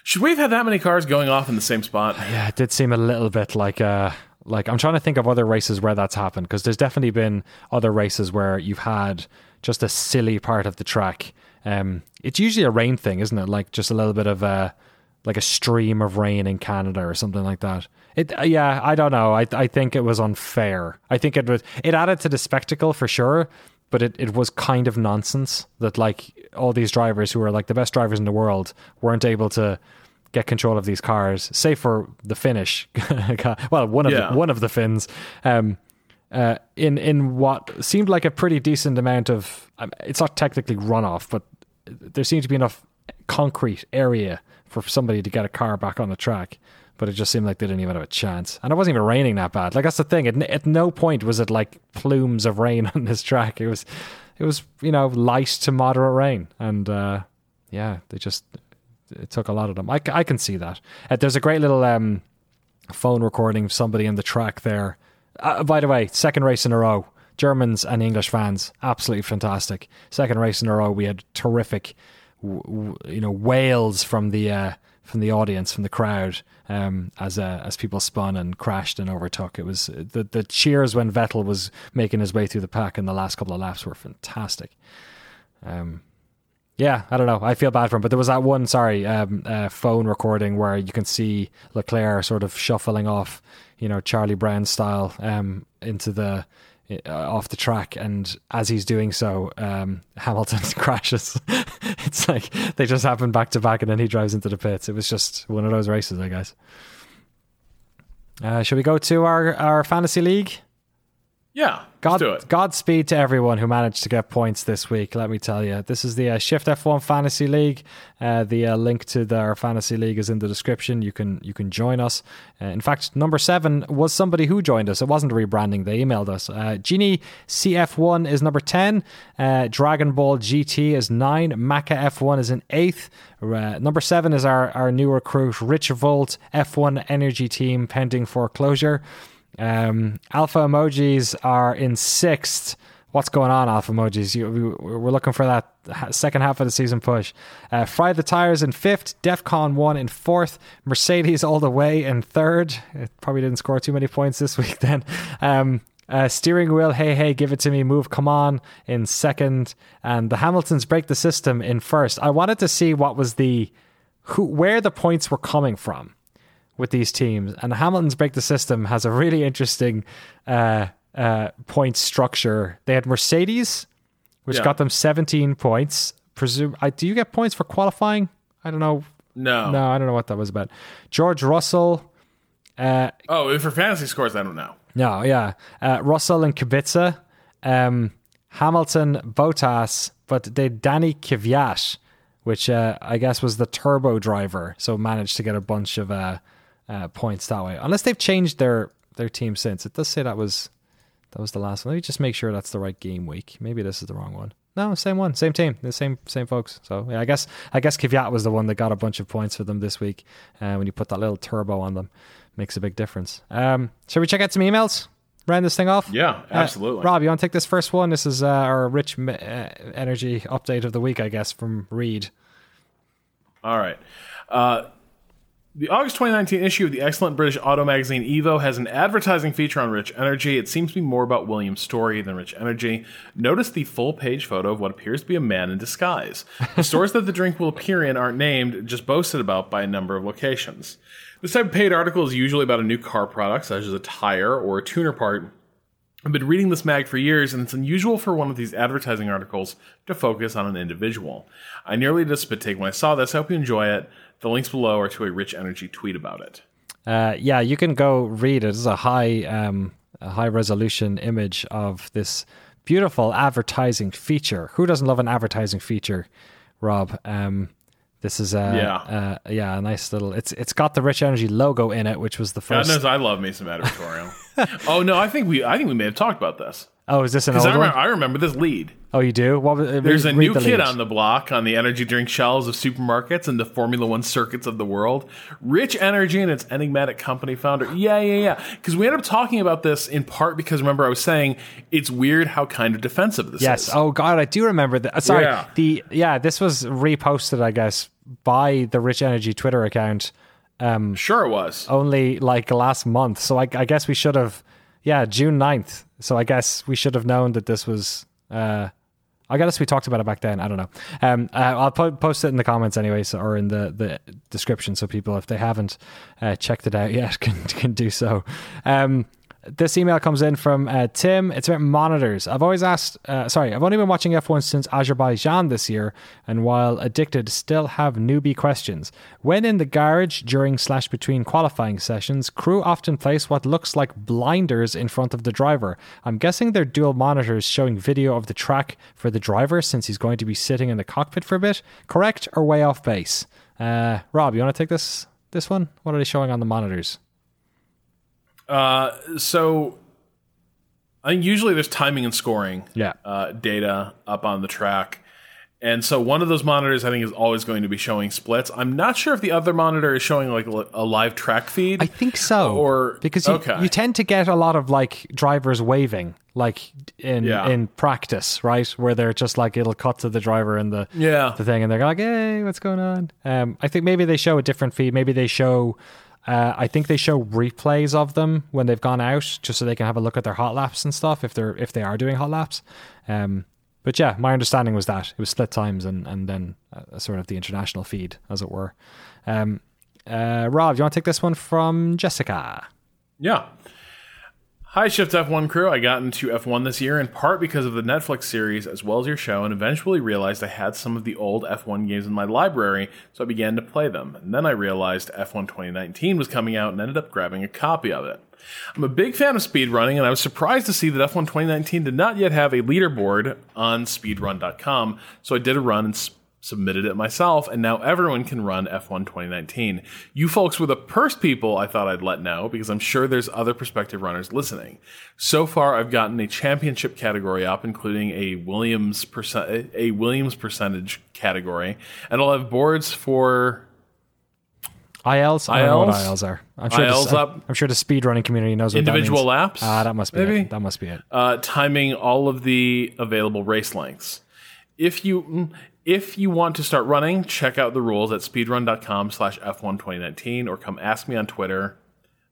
B: should we have had that many cars going off in the same spot?
A: Yeah, it did seem a little bit like uh like I'm trying to think of other races where that's happened because there's definitely been other races where you've had just a silly part of the track. Um, it's usually a rain thing, isn't it? Like just a little bit of a like a stream of rain in Canada or something like that. It, uh, yeah, I don't know. I I think it was unfair. I think it was it added to the spectacle for sure, but it, it was kind of nonsense that like all these drivers who are like the best drivers in the world weren't able to get control of these cars, save for the finish. well, one of
B: Yeah.
A: the, one of the Finns. Um, uh, in in what seemed like a pretty decent amount of um, it's not technically runoff, but there seemed to be enough concrete area for somebody to get a car back on the track. But it just seemed like they didn't even have a chance, and it wasn't even raining that bad. Like that's the thing. At, at no point was it like plumes of rain on this track. It was, it was you know light to moderate rain, and uh, yeah, they just it took a lot of them. I, I can see that. Uh, there's a great little um, phone recording of somebody in the track there. Uh, by the way, second race in a row. Germans and English fans, absolutely fantastic. Second race in a row, we had terrific, you know, wails from the uh, from the audience, from the crowd, um, as uh, as people spun and crashed and overtook. It was the the cheers when Vettel was making his way through the pack in the last couple of laps were fantastic. Um, yeah, I don't know. I feel bad for him, but there was that one, sorry, um, uh, phone recording where you can see Leclerc sort of shuffling off, you know, Charlie Brown style, um, into the uh, off the track, and as he's doing so, um, Hamilton crashes. it's like they just happen back to back, and then he drives into the pits. It was just one of those races, I guess. Uh, should we go to our our fantasy league?
B: Yeah,
A: God,
B: let's do it.
A: Godspeed to everyone who managed to get points this week. Let me tell you, this is the uh, Shift F1 Fantasy League. Uh, the uh, link to the, our fantasy league is in the description. You can you can join us. Uh, in fact, number seven was somebody who joined us. It wasn't rebranding; they emailed us. Uh, Genie CF1 is number ten. Uh, Dragon Ball GT is nine. Maca F1 is in eighth. Uh, number seven is our our new recruit, Rich Volt F1 Energy Team, pending foreclosure. Um, alpha emojis are in sixth. What's going on, alpha emojis? You, we, we're looking for that second half of the season push. Uh, Fry the tires in fifth. Defcon one in fourth. Mercedes all the way in third. It probably didn't score too many points this week then. Um, uh, steering wheel, hey hey, give it to me, move, come on in second, and the Hamiltons break the system in first. I wanted to see what was the who where the points were coming from with these teams. And Hamilton's Break the System has a really interesting uh, uh, point structure. They had Mercedes, which
B: Yeah.
A: got them 17 points. Presume, I, do you get points for qualifying? I don't know.
B: No.
A: No, I don't know what that was about. George Russell. Uh,
B: Oh, for fantasy scores, I don't know.
A: no, yeah. Uh, Russell and Kubica. Um, Hamilton, Bottas, but they Danny Kvyat, which uh, I guess was the turbo driver, so managed to get a bunch of uh, uh, points that way. Unless they've changed their their team since. It does say that was that was the last one. Let me just make sure that's the right game week. Maybe this is the wrong one. No, same one, same team, the same same folks. So yeah, I guess I guess Kvyat was the one that got a bunch of points for them this week. Uh, when you put that little turbo on them, makes a big difference. Um, shall we check out some emails? Round this thing off.
B: Yeah,
A: Uh,
B: absolutely.
A: Rob, you want to take this first one? This is uh, our rich uh, energy update of the week, I guess, from Reed.
B: All right. The August 2019 issue of the excellent British auto magazine Evo has an advertising feature on Rich Energy. It seems to be more about William Storey than Rich Energy. Notice the full page photo of what appears to be a man in disguise. The stores that the drink will appear in aren't named, just boasted about by a number of locations. This type of paid article is usually about a new car product, such as a tire or a tuner part, I've been reading this mag for years, and it's unusual for one of these advertising articles to focus on an individual. I nearly just spit take when I saw this. I hope you enjoy it. The links below are to a Rich Energy tweet about it.
A: Uh, yeah, you can go read it. Is a high, um, a high resolution image of this beautiful advertising feature. Who doesn't love an advertising feature, Rob? Um, this is a
B: Yeah.
A: uh, yeah, a nice little. It's it's got the Rich Energy logo in it, which was the first.
B: God knows I love me some advertorial. oh no, I think we I think we may have talked about this
A: oh, is this an old
B: I,
A: one?
B: remember, I remember this lead.
A: Oh, you do. What was,
B: There's
A: read,
B: a new
A: the
B: kid on the block on the energy drink shelves of supermarkets and the Formula One circuits of the world. Rich Energy and its enigmatic company founder. Yeah, yeah, yeah. Because we ended up talking about this in part because remember I was saying it's weird how kind of defensive this
A: Yes.
B: is. Yes.
A: Oh God, I do remember that. Sorry.
B: Yeah.
A: The yeah, this was reposted, I guess, by the Rich Energy Twitter account Um,
B: Sure it was.
A: only like last month. So I, I guess we should have, yeah, June 9th. So I guess we should have known that this was. Uh, I guess we talked about it back then. I don't know. Um, uh, I'll po- post it in the comments anyway, so, or in the, the description, so people, if they haven't uh, checked it out yet, can can do so. Um, this email comes in from uh, Tim. It's about monitors. I've always asked, uh, sorry, I've only been watching F1 since Azerbaijan this year, and while addicted, still have newbie questions. When in the garage during slash between qualifying sessions, crew often place what looks like blinders in front of the driver. I'm guessing they're dual monitors showing video of the track for the driver since he's going to be sitting in the cockpit for a bit. Correct or way off base? Uh, Rob, you want to take this this one? What are they showing on the monitors?
B: Uh, so I think usually there's timing and scoring
A: Yeah.
B: uh, data up on the track. And so one of those monitors, I think, is always going to be showing splits. I'm not sure if the other monitor is showing like a live track feed.
A: I think so.
B: Or-
A: because you,
B: okay.
A: you tend to get a lot of like drivers waving, like in
B: Yeah.
A: in practice, right? Where they're just like it'll cut to the driver and the
B: Yeah.
A: the thing, and they're like, "Hey, what's going on?" Um, I think maybe they show a different feed. Maybe they show. Uh, I think they show replays of them when they've gone out, just so they can have a look at their hot laps and stuff if they're if they are doing hot laps. Um, but yeah, my understanding was that it was split times and and then uh, sort of the international feed, as it were. Um, uh, Rob, you want to take this one from Jessica?
B: Yeah. Hi, Shift F1 crew. I got into F1 this year in part because of the Netflix series as well as your show, and eventually realized I had some of the old F1 games in my library, so I began to play them. And then I realized F1 2019 was coming out and ended up grabbing a copy of it. I'm a big fan of speedrunning, and I was surprised to see that F1 2019 did not yet have a leaderboard on speedrun.com, so I did a run and submitted it myself, and now everyone can run F1 2019. You folks were the first people I thought I'd let know because I'm sure there's other prospective runners listening. So far, I've gotten a championship category up, including a Williams percent a Williams percentage category, and I'll have boards for
A: ILs? I don't know what
B: ILs?
A: ILs are. I'm sure,
B: ILs
A: the,
B: up.
A: I'm sure the speedrunning community knows what
B: individual laps.
A: Ah, that must be
B: maybe
A: it. That must be it.
B: uh, timing all of the available race lengths. If you mm, if you want to start running, check out the rules at speedrun.com slash F1 2019 or come ask me on Twitter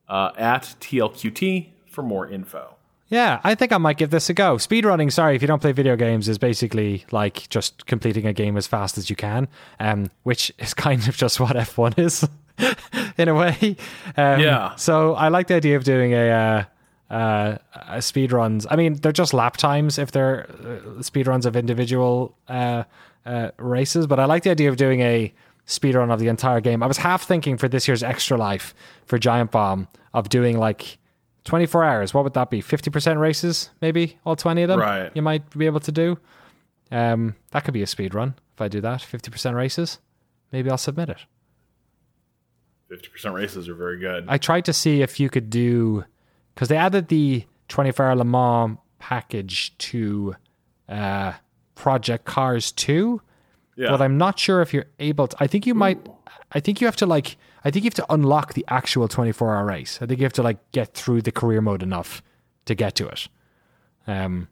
B: uh, at TLQT for more info.
A: Yeah, I think I might give this a go. Speedrunning, sorry, if you don't play video games, is basically like just completing a game as fast as you can, um, which is kind of just what F1 is in a way. Um,
B: Yeah.
A: So I like the idea of doing a. Uh, uh, uh, speed runs. I mean, they're just lap times if they're uh, speed runs of individual uh, uh, races, but I like the idea of doing a speed run of the entire game. I was half thinking for this year's Extra Life for Giant Bomb of doing like 24 hours. What would that be? 50% races, maybe all 20 of them.
B: Right.
A: You might be able to do. Um, that could be a speed run if I do that. 50% races. Maybe I'll submit it.
B: 50% races are very good.
A: I tried to see if you could do because they added the 24 hour Le Mans package to uh, Project Cars 2,
B: yeah.
A: but I'm not sure if you're able to. I think you might. I think you have to like. I think you have to unlock the actual 24 hour race. I think you have to like get through the career mode enough to get to it. Um,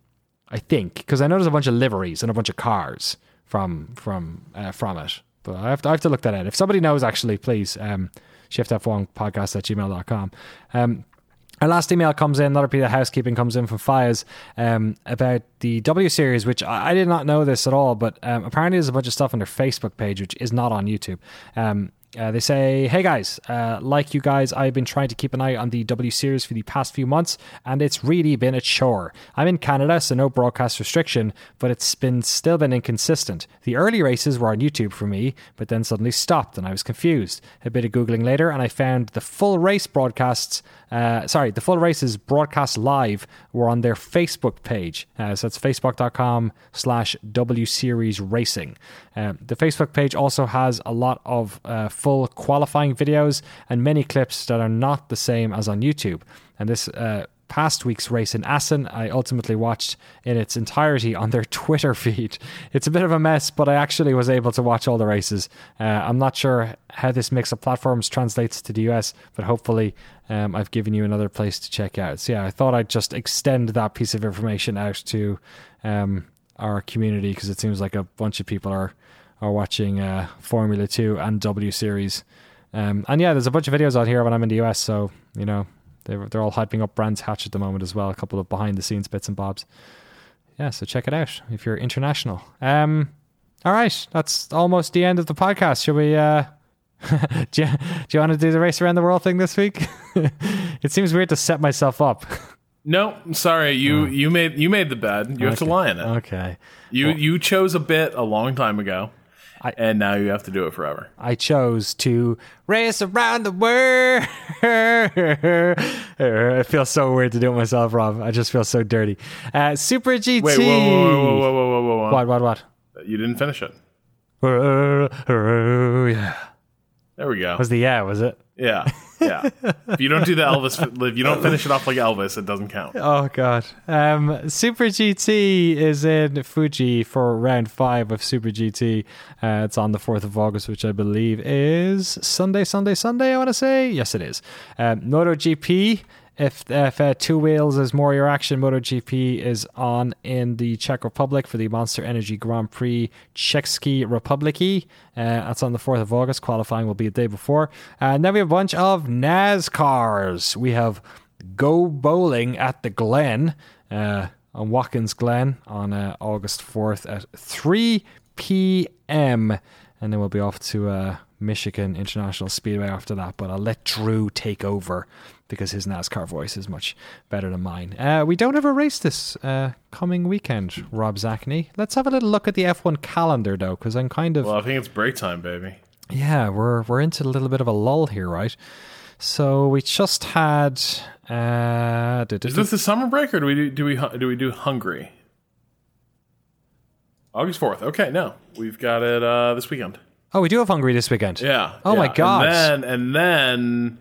A: I think because I know there's a bunch of liveries and a bunch of cars from from uh, from it. But I have to I have to look that out. If somebody knows, actually, please um, shiftf1 podcast at gmail.com. Um, our last email comes in, another piece of housekeeping comes in from Fires um, about the W series, which I, I did not know this at all, but um, apparently there's a bunch of stuff on their Facebook page, which is not on YouTube. Um, uh, they say, "Hey guys, uh, like you guys, I've been trying to keep an eye on the W Series for the past few months, and it's really been a chore. I'm in Canada, so no broadcast restriction, but it's been still been inconsistent. The early races were on YouTube for me, but then suddenly stopped, and I was confused. A bit of googling later, and I found the full race broadcasts. Uh, sorry, the full races broadcast live were on their Facebook page. Uh, so it's facebook.com/slash W Series Racing. Um, the Facebook page also has a lot of uh, full qualifying videos and many clips that are not the same as on YouTube. And this uh, past week's race in Assen, I ultimately watched in its entirety on their Twitter feed. It's a bit of a mess, but I actually was able to watch all the races. Uh, I'm not sure how this mix of platforms translates to the US, but hopefully um, I've given you another place to check out. So, yeah, I thought I'd just extend that piece of information out to um, our community because it seems like a bunch of people are are watching uh, Formula Two and W Series. Um, and yeah, there's a bunch of videos out here when I'm in the US, so you know they're they're all hyping up Brands Hatch at the moment as well. A couple of behind the scenes bits and bobs. Yeah, so check it out if you're international. Um, all right, that's almost the end of the podcast. Shall we? Uh, do, you, do you want to do the race around the world thing this week? It seems weird to set myself up.
B: No, sorry, you you made you made the bed. You have to lie in it.
A: okay.
B: You you chose a bit a long time ago,
A: I-
B: and now you have to do it forever.
A: I chose to race around the world. it feels so weird to do it myself, Rob. I just feel so dirty. Uh, Super GT.
B: Wait, whoa, whoa, whoa, whoa, whoa, whoa, whoa, whoa!
A: What, what, what?
B: You didn't finish it.
A: Uh, yeah.
B: There we go.
A: Was the yeah, was it?
B: Yeah, yeah. if you don't do the Elvis, if you don't finish it off like Elvis, it doesn't count.
A: Oh god. Um, Super GT is in Fuji for round five of Super GT. Uh, it's on the fourth of August, which I believe is Sunday, Sunday, Sunday. I want to say yes, it is. Um, MotoGP. If if uh, two wheels is more your action, MotoGP is on in the Czech Republic for the Monster Energy Grand Prix Czechsky Republiki. Uh, that's on the 4th of August. Qualifying will be the day before. And then we have a bunch of NASCARs. We have Go Bowling at the Glen uh, on Watkins Glen on uh, August 4th at 3 p.m. And then we'll be off to uh, Michigan International Speedway after that. But I'll let Drew take over because his NASCAR voice is much better than mine. Uh, we don't have a race this uh, coming weekend, Rob Zacny. Let's have a little look at the F1 calendar, though, because I'm kind of.
B: Well, I think it's break time, baby.
A: Yeah, we're we're into a little bit of a lull here, right? So we just had. Uh,
B: Is this the summer break, or do we do, do we do we do Hungary? August fourth. Okay, no, we've got it uh, this weekend.
A: oh, we do have Hungary this weekend.
B: Yeah.
A: Oh my god.
B: And then and then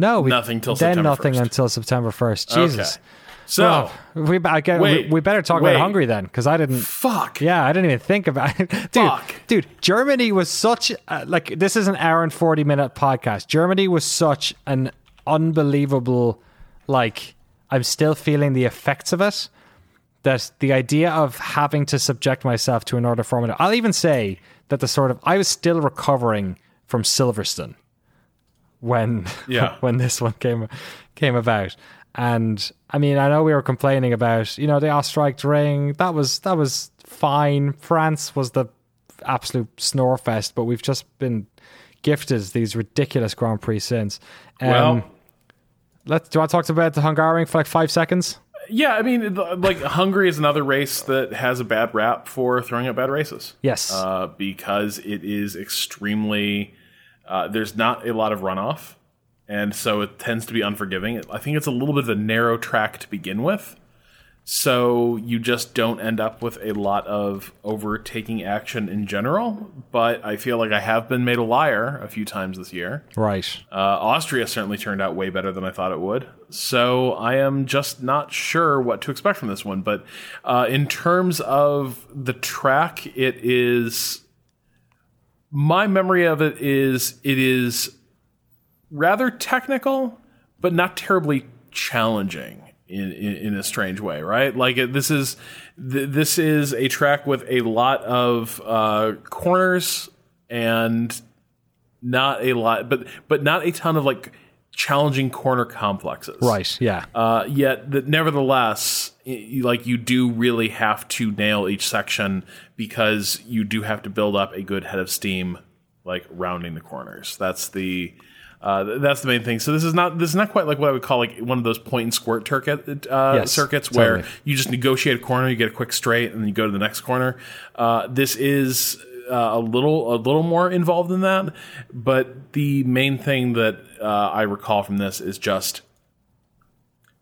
A: No, we,
B: Nothing till
A: then
B: September
A: nothing
B: 1st.
A: until September first. Jesus.
B: Okay. So
A: Well, we, I get,
B: Wait,
A: we, we better talk
B: wait.
A: about Hungary then, because I didn't.
B: fuck.
A: Yeah, I didn't even think about it. Dude,
B: Fuck.
A: dude, Germany was such uh, like this is an hour and 40 minute podcast. Germany was such an unbelievable like I'm still feeling the effects of it. That the idea of having to subject myself to another format. I'll even say that the sort of I was still recovering from Silverstone when
B: Yeah.
A: when this one came came about. And I mean, I know we were complaining about you know the Ostrike ring. That was that was fine. France was the absolute snore fest, but we've just been gifted these ridiculous Grand Prix since. Um,
B: Well,
A: let's do I talk about the Hungarian for like five seconds?
B: yeah. I mean, like Hungary is another race that has a bad rap for throwing out bad races.
A: Yes.
B: uh, because it is extremely. Uh, there's not a lot of runoff, and so it tends to be unforgiving. I think it's a little bit of a narrow track to begin with, so you just don't end up with a lot of overtaking action in general. But I feel like I have been made a liar a few times this year.
A: right.
B: Uh, Austria certainly turned out way better than I thought it would. So I am just not sure what to expect from this one. But uh, in terms of the track, it is. My memory of it is it is rather technical, but not terribly challenging in, in, in a strange way, right? Like this is th- this is a track with a lot of uh, corners and not a lot, but but not a ton of like challenging corner complexes,
A: Right. Yeah.
B: Uh, yet, that nevertheless, like you do really have to nail each section because you do have to build up a good head of steam, like rounding the corners. That's the uh, that's the main thing. So this is not this is not quite like what I would call like one of those point and squirt turket, uh,
A: Yes,
B: circuits where
A: totally.
B: you just negotiate a corner, you get a quick straight, and then you go to the next corner. Uh, this is uh, a little a little more involved than that, but the main thing that uh, I recall from this is just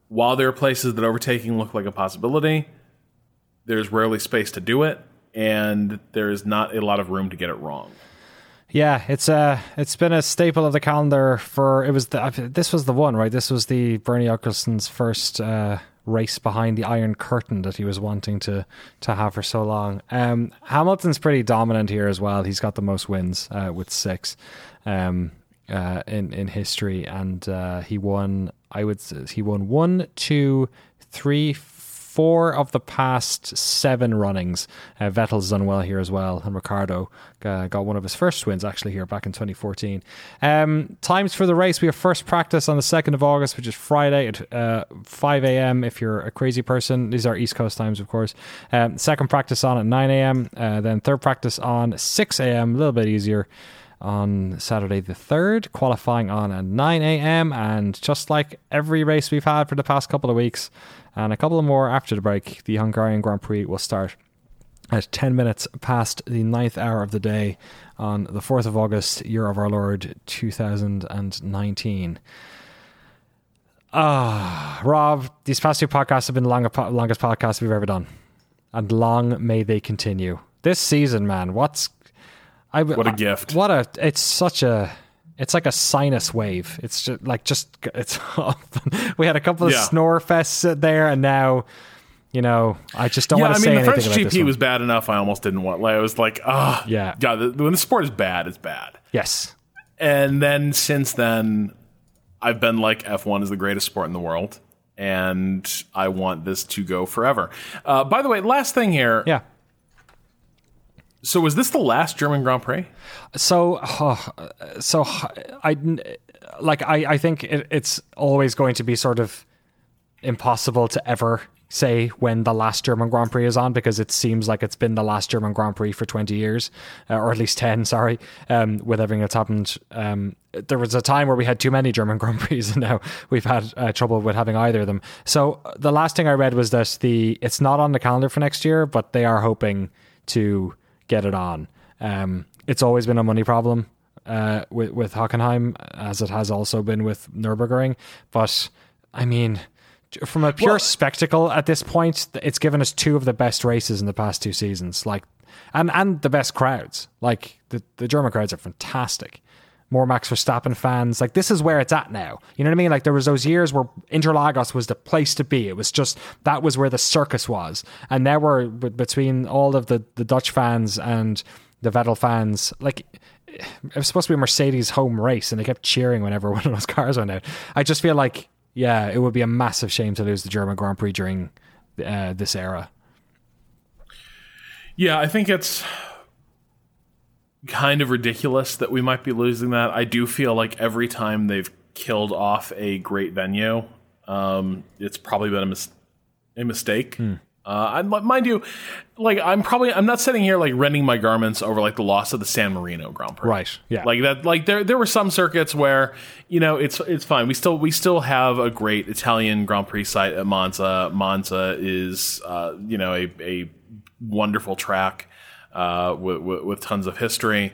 B: while there are places that overtaking look like a possibility, there's rarely space to do it, and there is not a lot of room to get it wrong.
A: Yeah, it's uh it's been a staple of the calendar for it was the this was the one right. This was the Bernie Ecclestone's first uh, race behind the Iron Curtain that he was wanting to to have for so long. Um, Hamilton's pretty dominant here as well. He's got the most wins uh, with six um, uh, in in history, and uh, he won. I would he won one, two, three. Of the past seven runnings. Uh, Vettel's done well here as well, and Ricciardo uh, got one of his first wins actually here back in 2014. Um, times for the race: we have first practice on the 2nd of August, which is Friday at uh, 5 a.m. If you're a crazy person, these are East Coast times, of course. Um, second practice on at 9 a.m. Uh, then third practice on 6 a.m. A little bit easier on Saturday the 3rd, qualifying on at 9 a.m. And just like every race we've had for the past couple of weeks, and a couple of more after the break, the Hungarian Grand Prix will start at 10 minutes past the ninth hour of the day on the 4th of August, year of our Lord 2019. Ah, Rob, these past two podcasts have been the longest, longest podcasts we've ever done. And long may they continue. This season, man, what's. I,
B: What a gift.
A: What a. It's such a. It's like a sinus wave. It's just like just. It's. we had a couple of
B: Yeah.
A: snore fests there, and now. You know, I just don't
B: yeah,
A: want
B: I
A: to say
B: mean, the
A: anything
B: French GP was bad enough. I almost didn't want. Like, I was like, ah,
A: Yeah.
B: God, the, when the sport is bad, it's bad.
A: Yes.
B: And then since then, I've been like, F1 is the greatest sport in the world, and I want this to go forever. Uh, by the way, last thing here.
A: Yeah.
B: So, was this the last German Grand Prix?
A: So, oh, so I like I I think it, it's always going to be sort of impossible to ever say when the last German Grand Prix is on because it seems like it's been the last German Grand Prix for 20 years uh, or at least 10 sorry um, with everything that's happened um, there was a time where we had too many German Grand Prix and now we've had uh, trouble with having either of them so the last thing I read was that the it's not on the calendar for next year but they are hoping to get it on um, it's always been a money problem uh, with with Hockenheim, as it has also been with Nurburgring. But I mean, from a pure
B: Well-
A: spectacle at this point, it's given us two of the best races in the past two seasons. Like, and and the best crowds. Like the the German crowds are fantastic. More Max Verstappen fans. Like this is where it's at now. You know what I mean? Like there was those years where Interlagos was the place to be. It was just that was where the circus was. And now we're between all of the the Dutch fans and the Vettel fans. Like it was supposed to be a Mercedes home race, and they kept cheering whenever one of those cars went out. I just feel like, yeah, it would be a massive shame to lose the German Grand Prix during uh, this era.
B: Yeah, I think it's kind of ridiculous that we might be losing that. I do feel like every time they've killed off a great venue, um, it's probably been a, mis- a mistake.
A: Hmm.
B: Uh, I, mind you, like I'm probably I'm not sitting here like rending my garments over like the loss of the San Marino Grand Prix.
A: Right, yeah.
B: Like that. Like there there were some circuits where you know it's it's fine. We still we still have a great Italian Grand Prix site at Monza. Monza is uh, you know a a wonderful track uh, with, with with tons of history.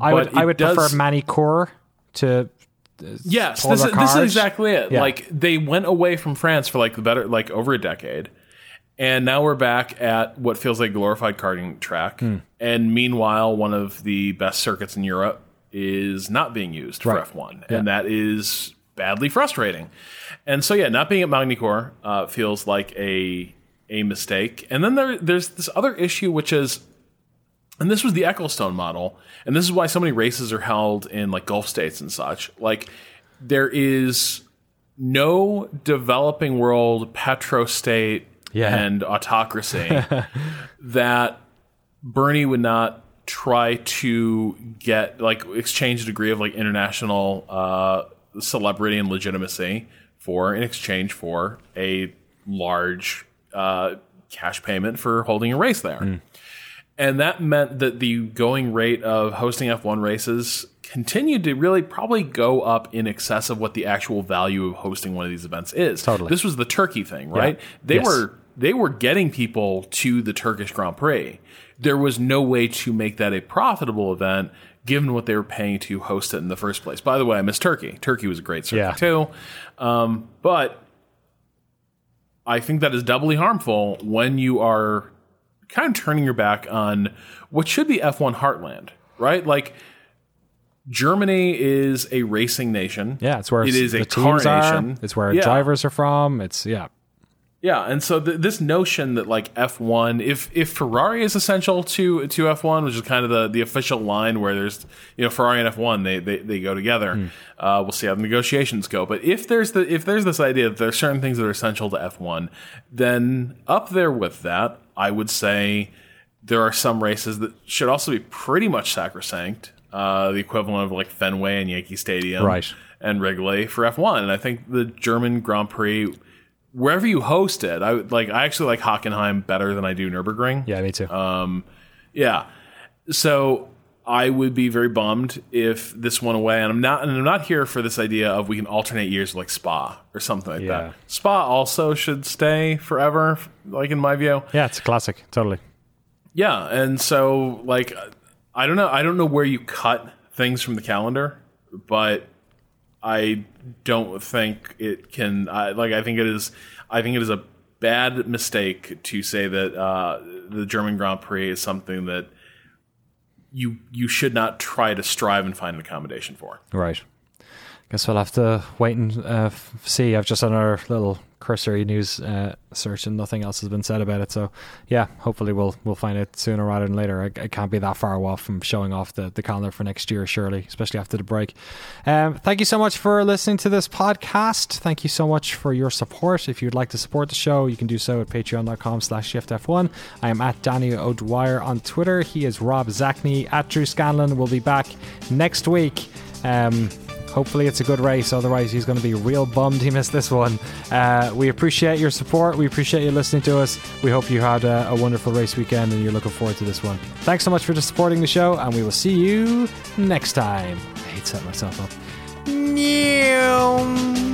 A: I would I would
B: does-
A: prefer Magny-Cours to
B: Yes,
A: pull
B: this is, this is exactly it.
A: Yeah.
B: Like they went away from France for like the better like over a decade, and now we're back at what feels like glorified karting track.
A: Hmm.
B: And meanwhile, one of the best circuits in Europe is not being used
A: Right.
B: for F1, and that is badly frustrating. And so, yeah, not being at Magny-Cours uh, feels like a a mistake. And then there there's this other issue, which is and this was the Ecclestone model, and this is why so many races are held in like Gulf states and such. Like there is no developing world petrostate
A: Yeah.
B: and autocracy that Bernie would not try to get like exchange a degree of like international uh, celebrity and legitimacy for in exchange for a large uh, cash payment for holding a race there. And that meant that the going rate of hosting F1 races continued to really probably go up in excess of what the actual value of hosting one of these events is.
A: Totally.
B: This was the Turkey thing, right? They
A: Yes.
B: were they were getting people to the Turkish Grand Prix. There was no way to make that a profitable event given what they were paying to host it in the first place. By the way, I miss Turkey. Turkey was a great circuit
A: Yeah.
B: too. Um, but I think that is doubly harmful when you are kind of turning your back on what should be F1 heartland, right? Like Germany is a racing nation.
A: yeah, it's where
B: it is a car
A: teams are.
B: nation.
A: It's where
B: Yeah.
A: drivers are from. It's yeah,
B: Yeah, and so th- this notion that like F1, if if Ferrari is essential to to F1, which is kind of the, the official line where there's you know Ferrari and F1 they they, they go together.
A: Hmm.
B: Uh, we'll see how the negotiations go. But if there's the if there's this idea that there are certain things that are essential to F1, then up there with that, I would say there are some races that should also be pretty much sacrosanct. Uh, the equivalent of like Fenway and Yankee Stadium,
A: Right.
B: and Wrigley for F1. And I think the German Grand Prix, wherever you host it, I would like. I actually like Hockenheim better than I do Nurburgring.
A: yeah, me too.
B: Uh, Yeah. So I would be very bummed if this went away. And I'm not and I'm not here for this idea of we can alternate years like Spa or something like
A: Yeah.
B: that. Spa also should stay forever, like in my view.
A: Yeah, it's a classic. Totally.
B: Yeah, and so like I don't know, I don't know where you cut things from the calendar, but I don't think it can. I, like I think it is. I think it is a bad mistake to say that uh, the German Grand Prix is something that you you should not try to strive and find an accommodation for.
A: Right. Guess we'll have to wait and uh, see. I've just our little cursory news uh, search, and nothing else has been said about it. So, yeah, hopefully we'll we'll find it sooner rather than later. I, I can't be that far off from showing off the, the calendar for next year, surely, especially after the break. Um, thank you so much for listening to this podcast. Thank you so much for your support. If you'd like to support the show, you can do so at patreon.com slash shiftf1. I am at Danny O'Dwyer on Twitter. He is Rob Zacny at Drew Scanlon. We'll be back next week. Um, Hopefully, it's a good race. Otherwise, he's going to be real bummed he missed this one. Uh, we appreciate your support. We appreciate you listening to us. We hope you had a, a wonderful race weekend and you're looking forward to this one. Thanks so much for supporting the show, and we will see you next time. I hate setting myself up. Meow.